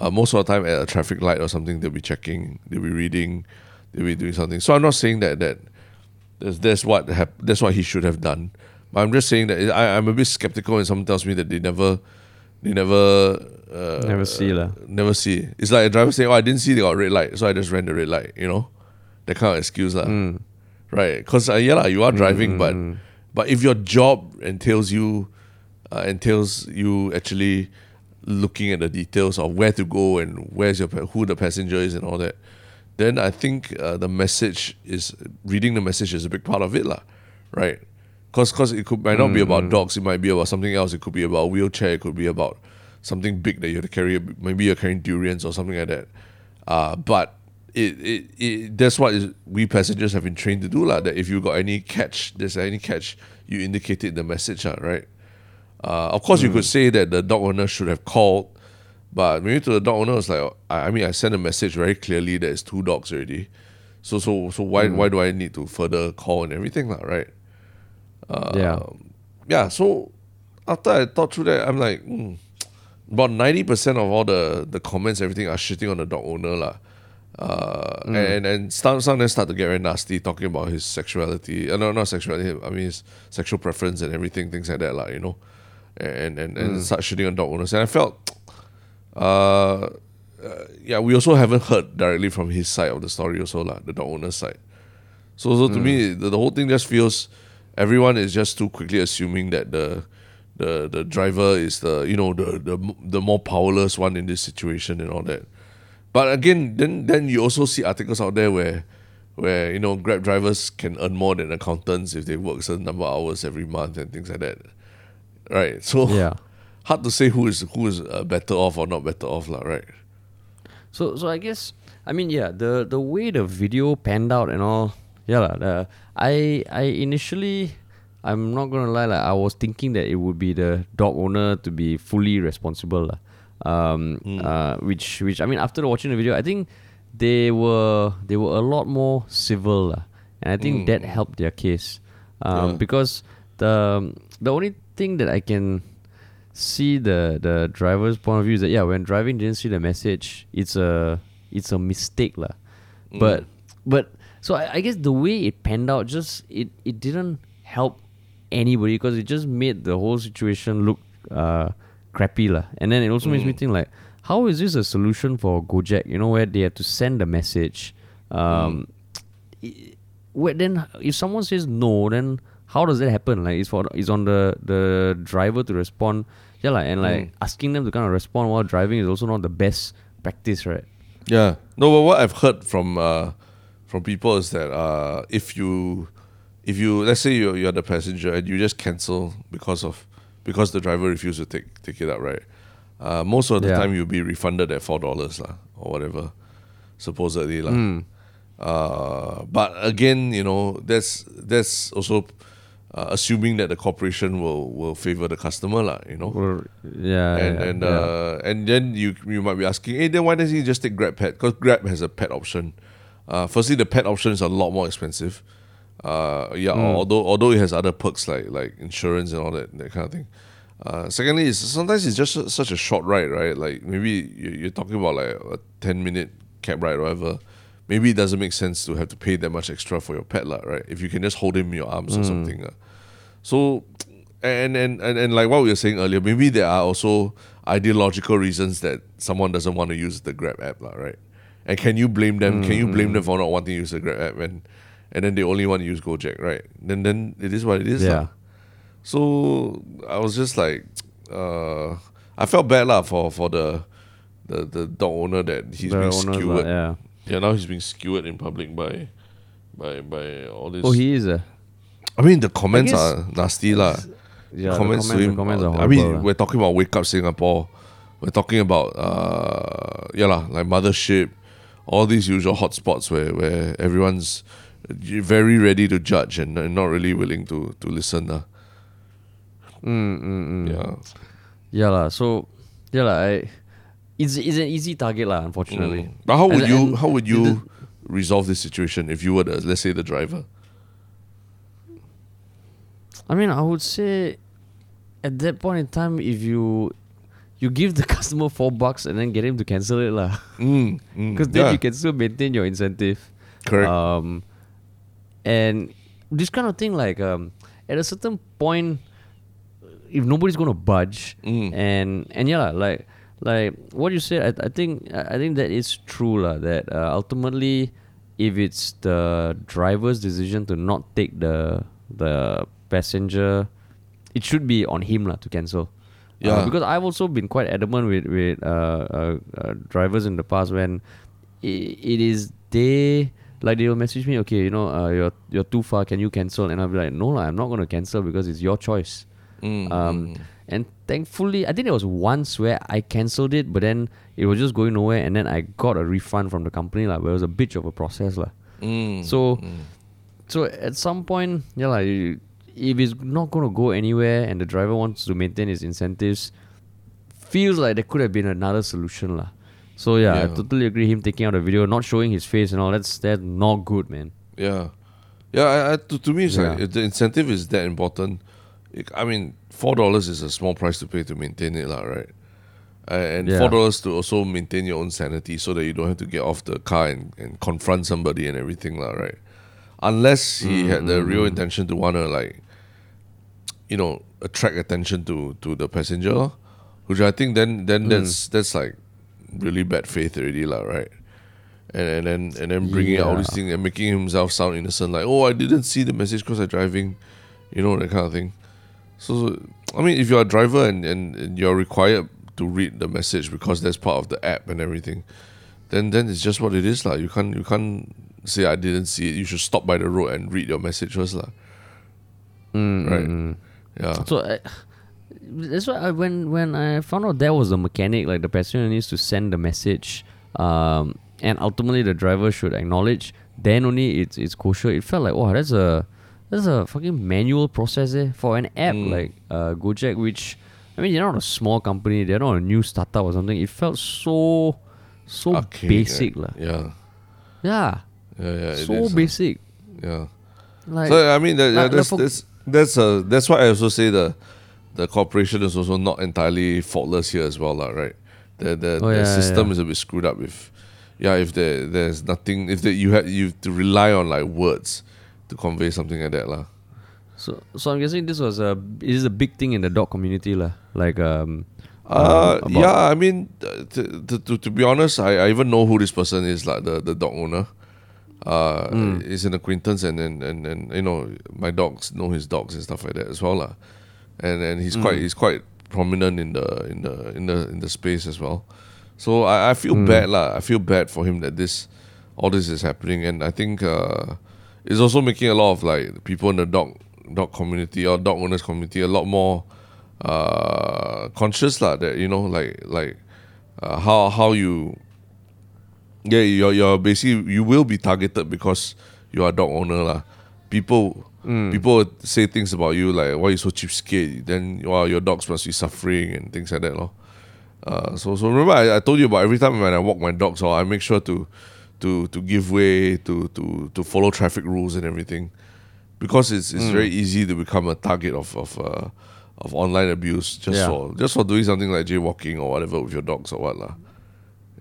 uh, most of the time at a traffic light or something, they'll be checking, they'll be reading, they'll be doing something. So I'm not saying that that that's, that's what hap- that's what he should have done. But I'm just saying that I, I'm a bit skeptical when someone tells me that they never, they never, uh, Never see lah. never see. It's like a driver saying, "Oh, I didn't see they got red light, so I just ran the red light." You know, that kind of excuse lah. Mm. Right? Because uh, yeah, lah, you are driving, but but if your job entails you uh, entails you actually looking at the details of where to go and where's your who the passenger is and all that, then I think uh, the message is reading the message is a big part of it, lah. Right? Because cause it could might not be about dogs, it might be about something else. It could be about a wheelchair. It could be about something big that you have to carry. Maybe you're carrying durians or something like that. Uh, but it, it, it that's what is, we passengers have been trained to do, lah. That if you got any catch, there's any catch, you indicate it in the message, lah, right? Uh, of course, you could say that the dog owner should have called, but maybe to the dog owner, it's like I, I mean, I sent a message very clearly that it's two dogs already. So so so why why do I need to further call and everything, lah, right? Yeah. yeah, so after I thought through that, I'm like, hmm, about ninety percent of all the the comments, everything are shitting on the dog owner lah. Uh, and and some some of them start to get very nasty, talking about his sexuality. Uh, no, not sexuality. I mean his sexual preference and everything, things like that, lah. You know, and and and start shitting on dog owners. And I felt, uh, uh, yeah, we also haven't heard directly from his side of the story, also lah, the dog owner's side. So, so to me, the, the whole thing just feels everyone is just too quickly assuming that the the the driver is the you know the the the more powerless one in this situation and all that. But again, then then you also see articles out there where where you know Grab drivers can earn more than accountants if they work a certain number of hours every month and things like that, right? So Yeah. hard to say who is who is uh, better off or not better off, lah, right? So so I guess I mean yeah the the way the video panned out and all yeah lah, the, I I initially I'm not gonna lie like I was thinking that it would be the dog owner to be fully responsible. Um uh which which I mean after watching the video I think they were they were a lot more civil lah. and I think that helped their case um, Yeah. because the the only thing that I can see the the driver's point of view is that yeah, when driving didn't see the message, it's a it's a mistake lah. But but so I, I guess the way it panned out just it it didn't help anybody because it just made the whole situation look uh crappy lah. And then it also makes me think like how is this a solution for Gojek? You know where they have to send a message. Um, i- where then if someone says no, then how does that happen? Like it's for it's on the the driver to respond. Yeah, like and like asking them to kind of respond while driving is also not the best practice, right? Yeah. No, but what I've heard from uh, from people is that uh, if you if you let's say you're, you're the passenger and you just cancel because of because the driver refused to take take it up, right? Uh, most of the Yeah. time you'll be refunded at four dollars lah or whatever, supposedly lah. Uh, but again, you know, that's that's also uh, assuming that the corporation will will favor the customer lah. You know yeah, and yeah, and yeah. uh, and then you you might be asking, hey, then why doesn't he just take Grab Pet? Because Grab has a pet option. Uh, firstly, the pet option is a lot more expensive. Uh, yeah, Hmm. although although it has other perks like like insurance and all that that kind of thing. Uh, secondly, it's, sometimes it's just su- such a short ride, right? Like maybe you- you're talking about like a ten minute cab ride or whatever. Maybe it doesn't make sense to have to pay that much extra for your pet, lah, right? If you can just hold him in your arms or something. Uh. So, and, and and and like what we were saying earlier, maybe there are also ideological reasons that someone doesn't want to use the Grab app, lah, right? And can you blame them? Can you blame them for not wanting to use the Grab app and and then they only want to use Gojek, right? Then then it is what it is, Yeah. So I was just like, uh, I felt bad lah for for the the the dog owner that he's The being skewered. lah, yeah. Yeah, now he's being skewered in public by by by all this. Oh, he is a I mean, the comments are nasty, lah. yeah. comments, comments, him. comments are I mean, lah. we're talking about Wake Up Singapore. We're talking about uh, yeah, lah, like mothership, all these usual hotspots where where everyone's very ready to judge and, and not really willing to to listen. lah. Mm, mm, mm. Yeah. Yeah lah. So yeah lah. I, it's it's an easy target lah. Unfortunately. Mm. But how would And- you and how would the- you resolve this situation if you were the let's say the driver? I mean, I would say at that point in time, if you you give the customer four bucks and then get him to cancel it lah, Mm, mm, because then yeah, you can still maintain your incentive. correct. Um, and this kind of thing, like um, at a certain point, if nobody's gonna budge, Mm. and and yeah, like like what you said, I, I think I I think that is true lah. That uh, ultimately, if it's the driver's decision to not take the the passenger, it should be on him lah to cancel. Uh, Yeah. because I've also been quite adamant with with uh, uh, uh, drivers in the past when i it is they like they will message me, okay, you know, uh, you're you're too far, can you cancel? And I'll be like, no, lah, I'm not gonna cancel because it's your choice. Mm, Um, mm. and thankfully, I think there was once where I cancelled it, but then it was just going nowhere, and then I got a refund from the company, lah. But it was a bitch of a process, lah. Mm, So, mm. so at some point, yeah, like, if it's not gonna go anywhere, and the driver wants to maintain his incentives, feels like there could have been another solution, lah. So yeah, I totally agree. Him taking out the video, not showing his face and all that's that's not good, man. Yeah, yeah. I, I, to, to me, it's like Yeah. if the incentive is that important. it- I mean, four dollars is a small price to pay to maintain it, lah, right? Uh, and Yeah. four dollars to also maintain your own sanity, so that you don't have to get off the car and, and confront somebody and everything, lah, right? Unless he had the real Mm-hmm. intention to wanna like, you know, attract attention to to the passenger, which I think then then Mm. that's that's like really bad faith already, lah, right? and and then and then bringing out all these things and making himself sound innocent, like oh I didn't see the message because I'm driving, you know that kind of thing. So I mean, if you're a driver and, and, and you're required to read the message because that's part of the app and everything, then then it's just what it is, like you can't you can't say I didn't see it. You should stop by the road and read your message first, lah. Mm, Right. Yeah. So I, that's why I, when when I found out that was the mechanic, like the passenger needs to send the message, um, and ultimately the driver should acknowledge. Then only it's it's kosher. It felt like oh that's a that's a fucking manual process eh, for an app Mm. like uh, Gojek, which I mean they're not a small company, they're not a new startup or something. It felt so so Archaic, basic right? lah. Yeah. Yeah, Yeah, yeah. so is, uh, basic. Yeah. Like so I mean, that, yeah, like- that's, like for- that's that's uh that's why I also say the the corporation is also not entirely faultless here as well, lah. Right? The the, Oh, the yeah, system yeah. is a bit screwed up. If yeah, if there there's nothing, if the, you had you have to rely on like words to convey something like that, lah. so so I'm guessing this was a it is a big thing in the dog community lah. Like um. Uh, um, yeah, I mean, uh, to, to, to, to be honest, I, I even know who this person is, like the, the dog owner. Uh, Mm. He's an acquaintance, and, and, and, and you know, my dogs know his dogs and stuff like that as well, lah. And and he's Mm. quite he's quite prominent in the in the in the in the space as well. So I, I feel Mm. bad, lah. I feel bad for him that this all this is happening, and I think uh, it's also making a lot of like people in the dog dog community or dog owners community a lot more uh conscious lah that you know like like uh, how how you yeah you're you're basically you will be targeted because you are a dog owner lah people people say things about you like why you so cheapskate then wow, your dogs must be suffering and things like that lor. Uh, so so remember I, I told you about every time when I walk my dogs or I make sure to to to give way to to to follow traffic rules and everything because it's it's very easy to become a target of of uh, of online abuse just Yeah. for just for doing something like jaywalking or whatever with your dogs or what lah.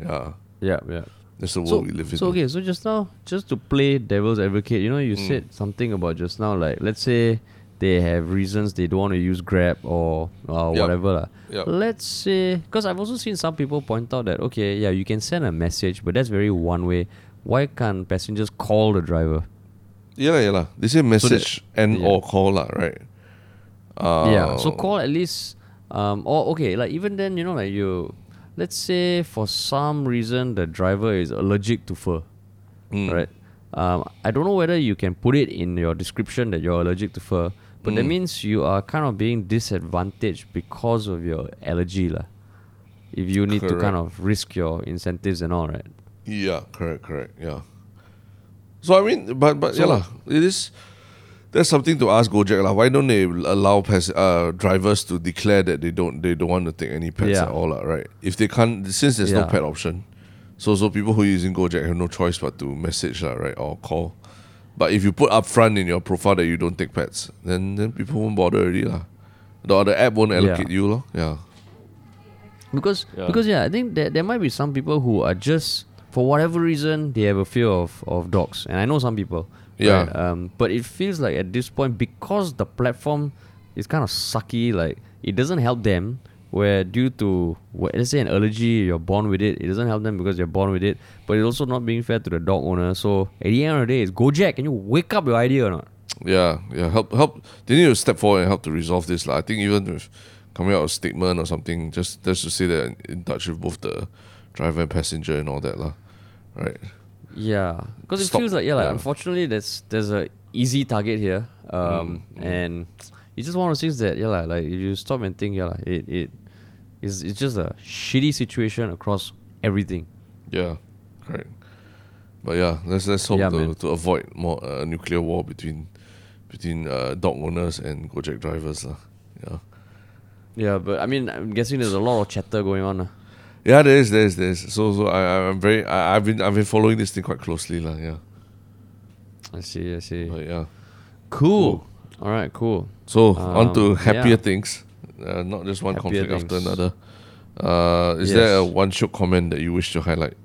Yeah, Yeah, yeah. That's the world So, we live in. so okay, so just now, just to play devil's advocate, you know, you Mm. said something about just now, like let's say they have reasons they don't want to use Grab or uh, whatever. lah. Yup. Let's say, because I've also seen some people point out that okay, yeah, you can send a message, but that's very one way. Why can't passengers call the driver? Yeah, yeah, lah. They say message and yeah. or call lah, right? Uh, yeah. So call at least. Um. Or okay, like even then, you know, like you, let's say for some reason the driver is allergic to fur, Mm. right? Um. I don't know whether you can put it in your description that you're allergic to fur, but that Mm. means you are kind of being disadvantaged because of your allergy, lah. If you need to kind of risk your incentives and all, right? Yeah, correct, correct. Yeah. So I mean, but but yeah, So- lah. It is. That's something to ask Gojek lah. Why don't they allow pass, uh, drivers to declare that they don't they don't want to take any pets Yeah. at all, lah, right? If they can't, since there's no pet option, so so people who are using Gojek have no choice but to message lah, right, or call. But if you put upfront in your profile that you don't take pets, then then people won't bother already lah. The, the app won't allocate you, lor. Yeah. Because Yeah. because yeah, I think that there might be some people who are just for whatever reason they have a fear of, of dogs, and I know some people. Yeah. right? Um. But it feels like at this point because the platform is kind of sucky, like it doesn't help them. Where due to wh- let's say an allergy, you're born with it. It doesn't help them because you're born with it. But it's also not being fair to the dog owner. So at the end of the day, it's Gojek. Can you wake up your idea or not? Yeah, yeah. Help, help. They need to step forward and help to resolve this. Like, I think even with coming out a statement or something, just just to say that in, in touch with both the driver and passenger and all that, lah. Right. Yeah, because it feels like yeah, like yeah. unfortunately there's there's a easy target here, um, Mm, and it's just one of those things that yeah, like, like you stop and think yeah, like, it it is it's just a shitty situation across everything. Yeah. Correct. But yeah, let's let's hope Yeah, to, man. to avoid more uh, nuclear war between between uh, dog owners and Gojek drivers, lah. Yeah. Yeah, but I mean I'm guessing there's a lot of chatter going on. Uh. Yeah, there is, there is, there is. So, so I, I'm very, I, I've been, I've been following this thing quite closely, lah. Yeah, I see, I see. but yeah. Cool. All right, cool. So on to Um, happier yeah. things, uh, not just one Happier conflict after another. Uh, is there a one shook comment that you wish to highlight?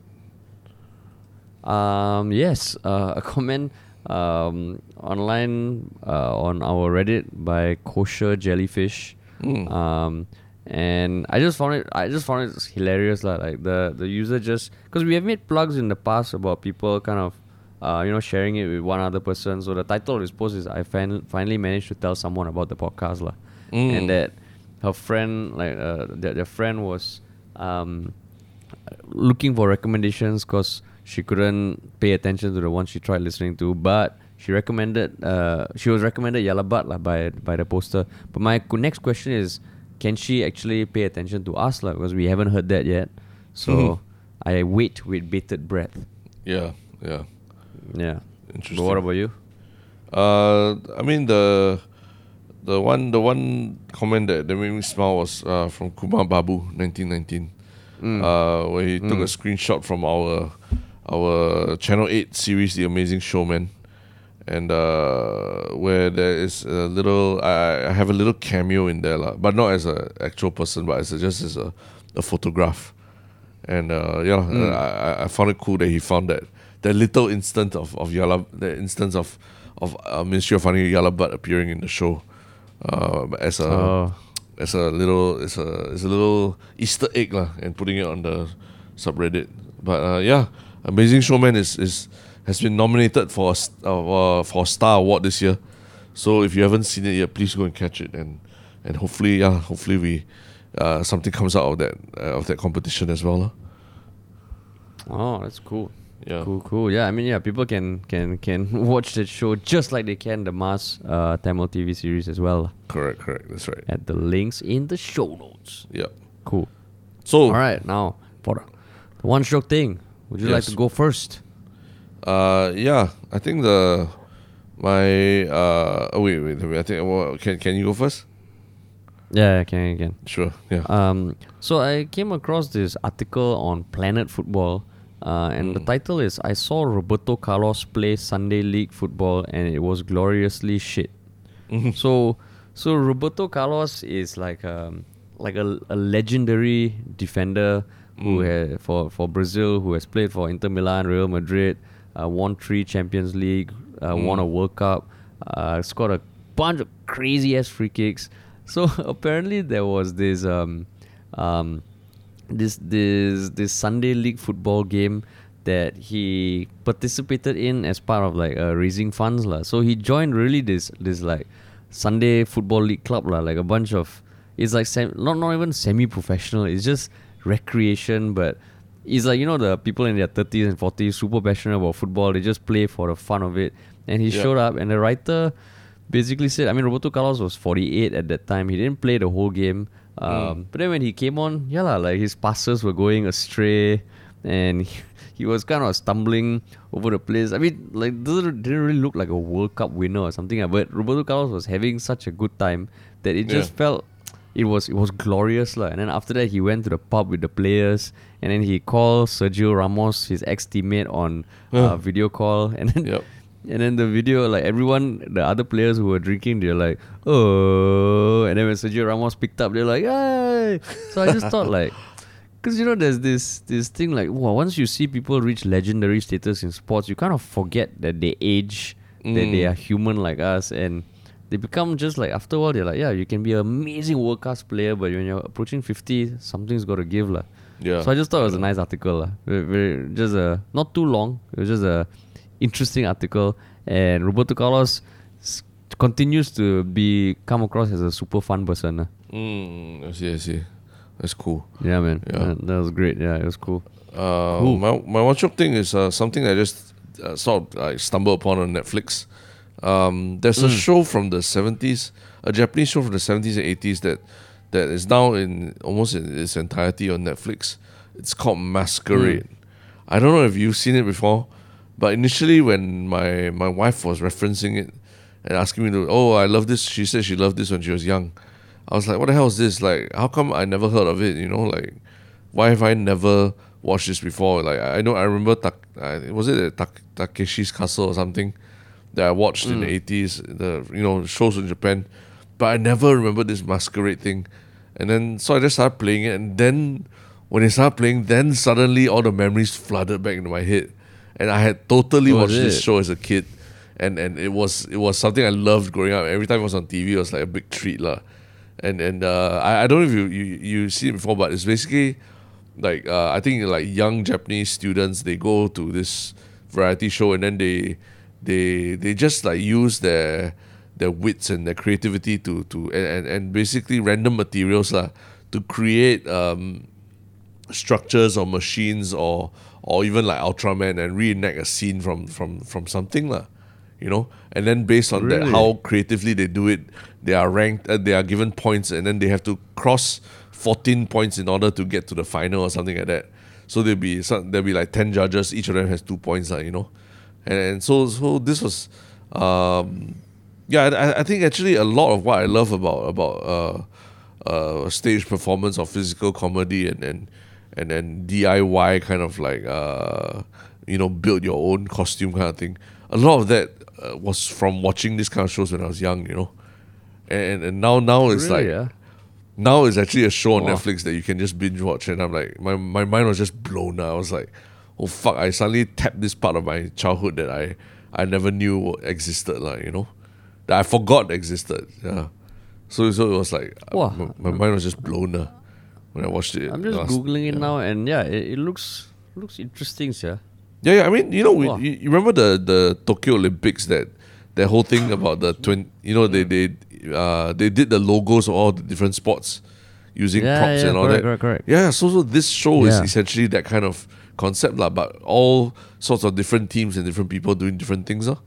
Um, yes, uh, a comment um, online uh, on our Reddit by kosher jellyfish. Mm. Um, and I just found it. I just found it hilarious, lah. Like the the user just because we have made plugs in the past about people kind of, uh, you know, sharing it with one other person. So the title of this post is I fin- finally managed to tell someone about the podcast, lah, Mm. and that her friend, like uh, their, their friend was, um, looking for recommendations because she couldn't pay attention to the one she tried listening to, but she recommended. Uh, she was recommended Yah Lah But lah by by the poster. But my next question is, can she actually pay attention to us lah? Because we haven't heard that yet. So Mhm. I wait with bated breath. Yeah, yeah. Yeah. Interesting. But what about you? Uh, I mean the the one the one comment that, that made me smile was uh, from Kumar Babu, nineteen nineteen, uh, where he took a screenshot from our our Channel Eight series, The Amazing Showman, and uh, where there is a little I, I have a little cameo in there, lah, but not as an actual person, but as a, just as a, a photograph. And uh, yeah, I, I- I found it cool that he found that that little instant of of Yala, the instance of of uh, Ministry of Funny Yah Lah But appearing in the show uh, as a Oh. as a little as a as a little Easter egg lah, and putting it on the subreddit. But uh, yeah, Amazing Showman is is has been nominated for a, uh, uh, for a Star Award this year. So if you haven't seen it yet, please go and catch it and and hopefully yeah, hopefully we uh, something comes out of that uh, of that competition as well. Oh, that's cool. Yeah. Cool, cool. Yeah, I mean, yeah, people can can can watch that show just like they can the Mars uh, Tamil TV series as well. Correct, correct. That's right. At the links in the show notes. Yeah. Cool. So All right, now for the one stroke thing. Would you like to go first? Uh, yeah, I think the my uh oh wait wait wait I think well, can can you go first? Yeah, I can, can. Sure. Yeah. Um, so I came across this article on Planet Football, uh, and the title is "I saw Roberto Carlos play Sunday League football, and it was gloriously shit." So, so Roberto Carlos is like um like a, a legendary defender who ha- for for Brazil who has played for Inter Milan, Real Madrid, uh, won three Champions League, uh, won a World Cup, uh, scored a bunch of crazy ass free kicks. So apparently there was this um um this this this Sunday league football game that he participated in as part of like uh, raising funds lah. So he joined really this this like Sunday football league club lah, like a bunch of it's like sem- not not even semi professional. It's just recreation, but it's like you know the people in their thirties and forties super passionate about football. They just play for the fun of it. And he Yeah. showed up, and the writer basically said, I mean, Roberto Carlos was 48 at that time. He didn't play the whole game. Um, But then when he came on, yeah, lah, like his passes were going astray and he, he was kind of stumbling over the place. I mean, like, doesn't didn't really look like a World Cup winner or something. ah, But Roberto Carlos was having such a good time that it just Yeah. felt it was it was glorious lah. And then after that, he went to the pub with the players, and then he called Sergio Ramos, his ex teammate, on uh, video call, and then Yep. and then the video, like everyone, the other players who were drinking, they're like, oh. And then when Sergio Ramos picked up, they're like, hey. So I just thought, like, because you know, there's this this thing like, wow, once you see people reach legendary status in sports, you kind of forget that they age, that they Mm. are human like us, and they become just like after a while, they're like, yeah, you can be an amazing world class player, but when you're approaching fifty, something's got to give, lah. Yeah. So I just thought it was a nice article, lah. Very, very, just a not too long. It was just a interesting article, and Roberto Carlos s- continues to be come across as a super fun person. lah. Mm, I see, I see. That's cool. Yeah, man. Yeah. That, that was great. Yeah, it was cool. Uh, My my one shot thing is uh, something I just uh, sort of like stumbled upon on Netflix. Um, there's a show from the seventies, a Japanese show from the seventies and eighties that that is now in almost in its entirety on Netflix. It's called Masquerade. I don't know if you've seen it before, but initially when my my wife was referencing it and asking me to, oh, I love this. She said she loved this when she was young. I was like, what the hell is this? Like, how come I never heard of it? You know, like, why have I never watched this before? Like, I know I remember, tak, uh, was it a tak, Takeshi's Castle or something that I watched in the eighties? The you know shows in Japan, but I never remember this masquerade thing. And then so I just started playing it, and then when I started playing, then suddenly all the memories flooded back into my head, and I had totally Oh, watched this show as a kid. And, and it was it was something I loved growing up. Every time it was on TV, it was like a big treat, lah and and uh, I, I don't know if you, you you see it before, but it's basically like uh, I think like young Japanese students they go to this variety show and then they they they just like use their their wits and their creativity to to and, and, and basically random materials lah to create um structures or machines or or even like Ultraman and reenact a scene from from from something lah, you know. And then based on that, how creatively they do it, they are ranked, uh, they are given points, and then they have to cross fourteen points in order to get to the final or something like that. So there'll be some, there'll be like ten judges, each of them has two points, lah, you know. And, and so so this was, um, yeah, I, I think actually a lot of what I love about about uh, uh, stage performance or physical comedy and and and then DIY kind of like uh, you know build your own costume kind of thing. A lot of that uh, was from watching these kind of shows when I was young, you know. And and now now it's Really, like yeah? now it's actually a show on Wow. Netflix that you can just binge watch, and I'm like, my, my mind was just blown. I was like, oh fuck! I suddenly tapped this part of my childhood that I I never knew existed, like you know, that I forgot existed. Yeah, so so it was like uh, Wow. my, my mind was just blown uh, when I watched it. I'm just last- googling it yeah. now, and yeah, it, it looks looks interesting, yeah. Yeah, yeah. I mean, you know, we, Wow. you remember the the Tokyo Olympics that that whole thing about the twin. You know, they they uh they did the logos of all the different sports using Yeah, props yeah, and all correct, that. correct, correct. Yeah, so so this show is essentially that kind of concept lah, but all sorts of different teams and different people doing different things. lah.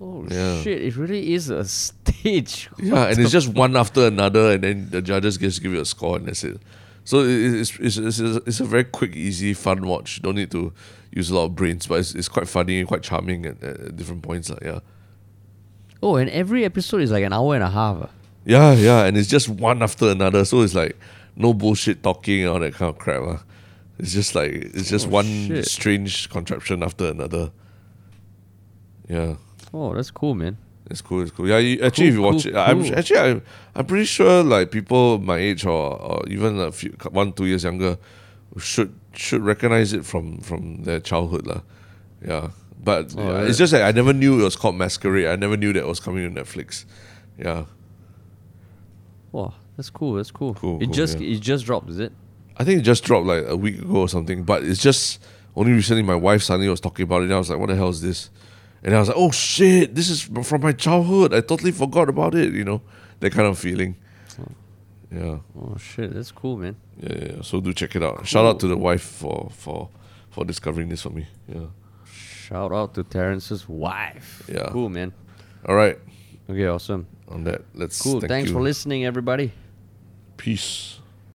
Oh Yeah. shit! It really is a stage. Yeah, and it's just one after another, and then the judges just give you a score, and that's it. So it's, it's, it's, it's a very quick, easy, fun watch. Don't need to use a lot of brains, but it's, it's quite funny, and quite charming at, at different points. lah. yeah. Oh, and every episode is like an hour and a half. ah. Yeah, yeah, and it's just one after another. So it's like no bullshit talking and all that kind of crap. lah. It's just like it's just Oh, one shit. strange contraption after another. Yeah, Oh, that's cool, man. it's cool. It's cool. Yeah, you, actually, if you watch cool, it, I'm cool. actually I'm, I'm pretty sure like people my age or, or even a few one two years younger should should recognize it from from their childhood lah. Yeah, but Oh, yeah, yeah. it's just like I never knew it was called Masquerade. I never knew that it was coming to Netflix. Yeah. Wow, that's cool. That's cool. Cool, it cool, just yeah. it just dropped, is it? I think it just dropped like a week ago or something. But it's just only recently my wife suddenly was talking about it. And I was like, "What the hell is this?" And I was like, "Oh shit! This is from my childhood. I totally forgot about it." You know, that kind of feeling. Yeah, Oh shit, that's cool, man. yeah, yeah. So do check it out. Shout out to the wife for for for discovering this for me. Yeah. Shout out to Terrence's wife. Yeah. Cool, man. All right. Okay, awesome. On that, let's Cool. Thank Thanks you. for listening, everybody. Peace.